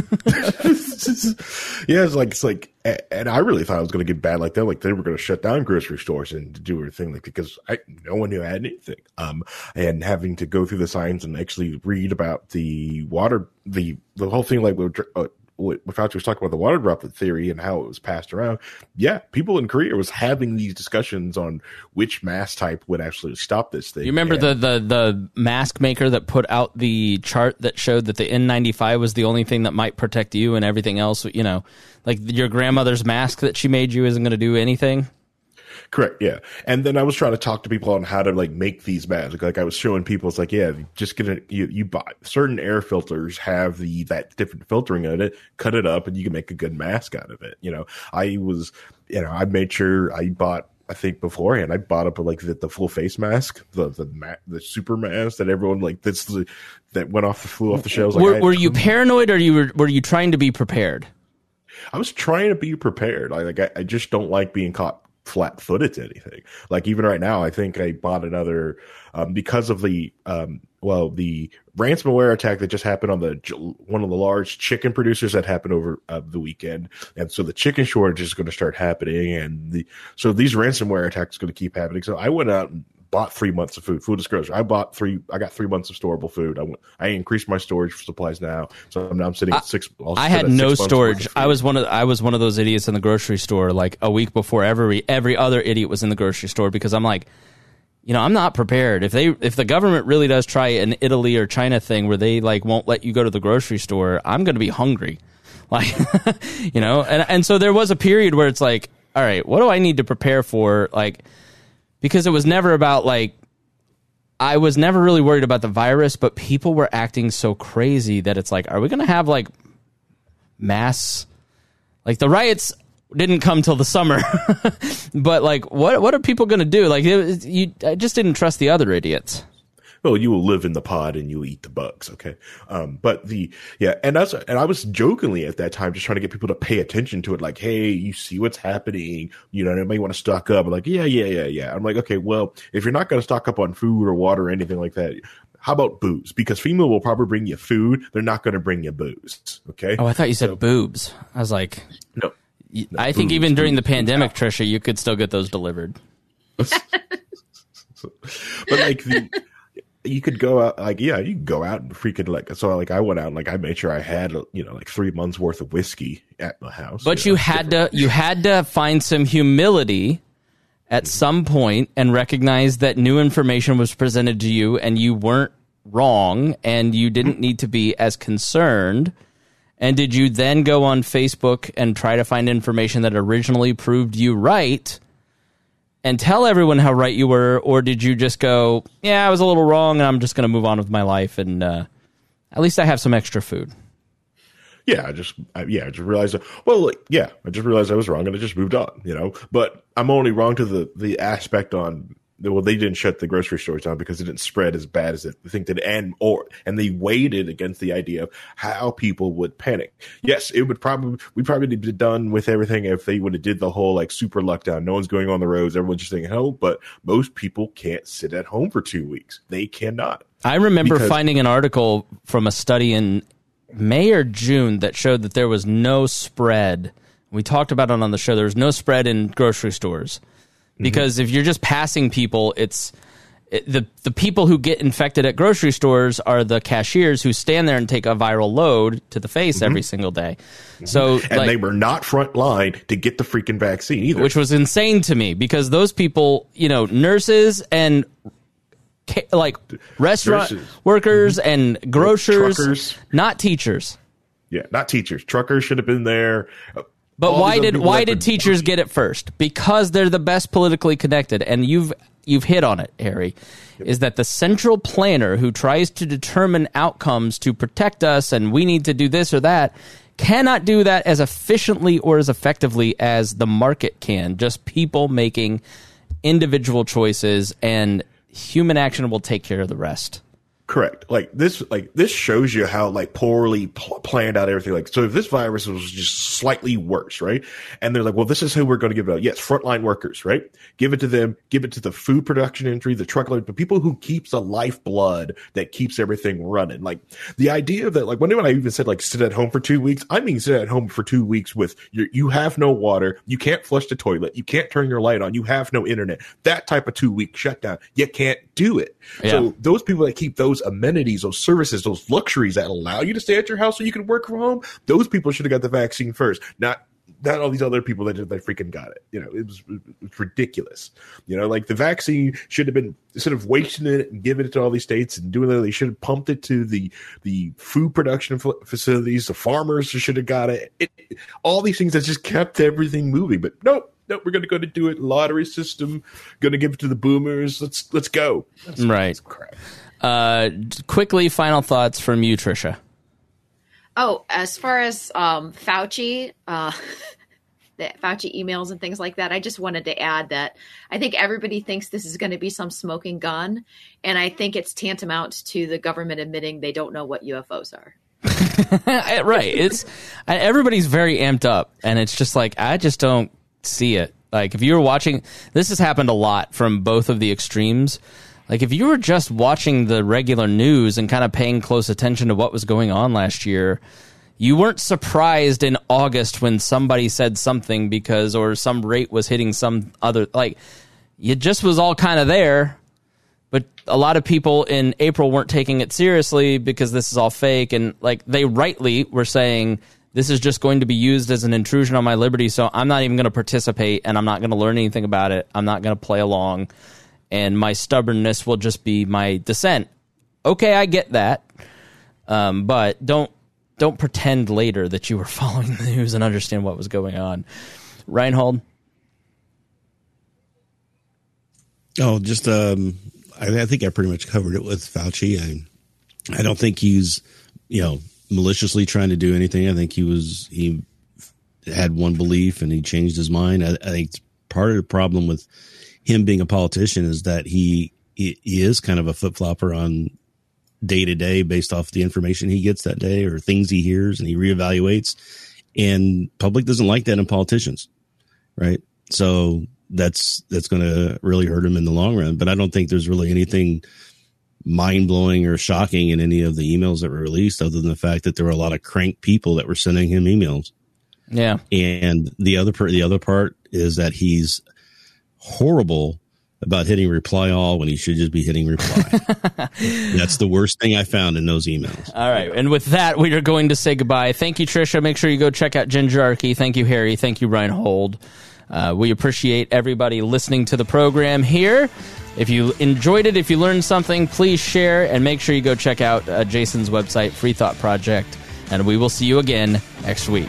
yeah, it's like it's like, and I really thought it was going to get bad like that. Like they were going to shut down grocery stores and do everything like because I no one knew had anything. Um, and having to go through the signs and actually read about the water, the the whole thing like with, uh, what Fauci was talking about the water droplet theory and how it was passed around. Yeah, people in Korea was having these discussions on which mask type would actually stop this thing. You remember And- the, the the mask maker that put out the chart that showed that the N95 was the only thing that might protect you, and everything else, you know, like your grandmother's mask that she made you isn't going to do anything. Correct. Yeah. And then I was trying to talk to people on how to like make these masks. Like, I was showing people, it's like, yeah, just gonna You, you buy certain air filters have the, that different filtering in it, cut it up and you can make a good mask out of it. You know, I was, you know, I made sure I bought, I think beforehand, I bought up like the, the full face mask, the, the, ma- the super mask that everyone like, that's the, that went off the, flew off the shelves. Like, were, were you paranoid, or you were were you trying to be prepared? I was trying to be prepared. I like I, I just don't like being caught flat footed to anything. Like even right now, I think I bought another um, because of the um, well the ransomware attack that just happened on the one of the large chicken producers that happened over uh, the weekend, and so the chicken shortage is going to start happening, and the so these ransomware attacks going to keep happening. So I went out and bought three months of food. Food is grocery. I bought three. I got three months of storable food. I went, I increased my storage supplies now, so I'm now I'm sitting at six. I'll I had no six months worth storage. I was one of I was one of those idiots in the grocery store like a week before every every other idiot was in the grocery store because I'm like, you know, I'm not prepared. If they if the government really does try an Italy or China thing where they like won't let you go to the grocery store, I'm going to be hungry. Like, you know, and and so there was a period where it's like, all right, what do I need to prepare for like because it was never about like I was never really worried about the virus, but people were acting so crazy that it's like, are we going to have like mass, like the riots didn't come till the summer, but like, what what are people going to do? Like, it, you, I just didn't trust the other idiots. Well, you will live in the pod and you'll eat the bugs. Okay. Um, but the, yeah. And that's, and I was jokingly at that time just trying to get people to pay attention to it. Like, Hey, you see what's happening. You know, anybody want to stock up? I'm like, yeah, yeah, yeah, yeah. I'm like, okay, well, if you're not going to stock up on food or water or anything like that, how about booze? Because FEMA will probably bring you food. They're not going to bring you booze. Okay. Oh, I thought you said boobs. I was like, no. y- I think even during the booze, pandemic, Tricia, you could still get those delivered. but like the you could go out like yeah you could go out and freaking like so like i went out and like i made sure i had you know like three months worth of whiskey at my house But you had to you had to find some humility at mm. some point and recognize that new information was presented to you and you weren't wrong and you didn't need to be as concerned. And did you then go on Facebook and try to find information that originally proved you right? And tell everyone how right you were, or did you just go, "Yeah, I was a little wrong, and I'm just going to move on with my life, and uh, at least I have some extra food." Yeah, I just I, yeah, I just realized. Well, yeah, I just realized I was wrong, and I just moved on. You know, but I'm only wrong to the the aspect on well, they didn't shut the grocery stores down because it didn't spread as bad as it think that and or and they weighed it against the idea of how people would panic. Yes, it would probably we probably be done with everything if they would have did the whole like super lockdown. No one's going on the roads, everyone's just staying at home. But most people can't sit at home for two weeks. They cannot. I remember Because- finding an article from a study in May or June that showed that there was no spread. We talked about it on the show. There was no spread in grocery stores Mm-hmm. because if you're just passing people, it's it, the the people who get infected at grocery stores are the cashiers who stand there and take a viral load to the face mm-hmm. every single day. Mm-hmm. So and like- they were not front line to get the freaking vaccine either. which was insane to me because those people, you know, nurses and like restaurant Nurses. workers and grocers, Truckers. not teachers. yeah, not teachers. Truckers should have been there. But why did why did teachers get it first? Because they're the best politically connected, and you've you've hit on it, Harry. Is that the central planner who tries to determine outcomes to protect us, and we need to do this or that, cannot do that as efficiently or as effectively as the market can. Just people making individual choices, and human action will take care of the rest. Correct. Like this, like this shows you how like poorly pl- planned out everything. Like, so if this virus was just slightly worse, right? And they're like, well, this is who we're going to give it out. Yes, frontline workers, right? Give it to them. Give it to the food production industry, the truckload, the people who keeps the lifeblood that keeps everything running. Like the idea that, like, when I even said like sit at home for two weeks, I mean sit at home for two weeks with your, you have no water, you can't flush the toilet, you can't turn your light on, you have no internet. That type of two week shutdown, you can't do it. Yeah. So those people that keep those amenities, those services, those luxuries that allow you to stay at your house so you can work from home, those people should have got the vaccine first, not not all these other people that that freaking got it. You know, it was, it was ridiculous. You know, like the vaccine should have been instead of wasting it and giving it to all these states and doing that, they should have pumped it to the the food production fa- facilities. The farmers should have got it. it. All these things that just kept everything moving. But nope. Nope, we're going to go to do it lottery system. Going to give it to the boomers. Let's let's go. That's- Right. that's crap. Uh, quickly, final thoughts from you, Tricia. Oh, as far as um, Fauci, uh, the Fauci emails and things like that, I just wanted to add that I think everybody thinks this is going to be some smoking gun, and I think it's tantamount to the government admitting they don't know what UFOs are. right. It's everybody's very amped up, and it's just like I just don't see it. Like if you were watching, this has happened a lot from both of the extremes. Like if you were just watching the regular news and kind of paying close attention to what was going on last year, you weren't surprised in August when somebody said something because or some rate was hitting some other like it just was all kind of there but a lot of people in April weren't taking it seriously because this is all fake and like they rightly were saying this is just going to be used as an intrusion on my liberty so I'm not even going to participate and I'm not going to learn anything about it. I'm not going to play along and my stubbornness will just be my dissent. Okay I get that um, but don't don't pretend later that you were following the news and understand what was going on. Reinhold? Oh, just um, I, I think I pretty much covered it with Fauci. I, I don't think he's, you know, maliciously trying to do anything. I think he was he had one belief and he changed his mind. I, I think part of the problem with him being a politician is that he he, he is kind of a flip flopper on day to day based off the information he gets that day or things he hears and he reevaluates. And public doesn't like that in politicians, right? So that's that's going to really hurt him in the long run. But I don't think there's really anything mind blowing or shocking in any of the emails that were released, other than the fact that there were a lot of crank people that were sending him emails. yeah And the other part, the other part is that he's horrible about hitting reply all when he should just be hitting reply. That's the worst thing I found in those emails. All right. And with that, we are going to say goodbye. Thank you, Tricia. Make sure you go check out Gingerarchy. Thank you, Harry. Thank you, Reinhold. Uh, we appreciate everybody listening to the program here. If you enjoyed it, if you learned something, please share and make sure you go check out uh, Jason's website, Free Thought Project. And we will see you again next week.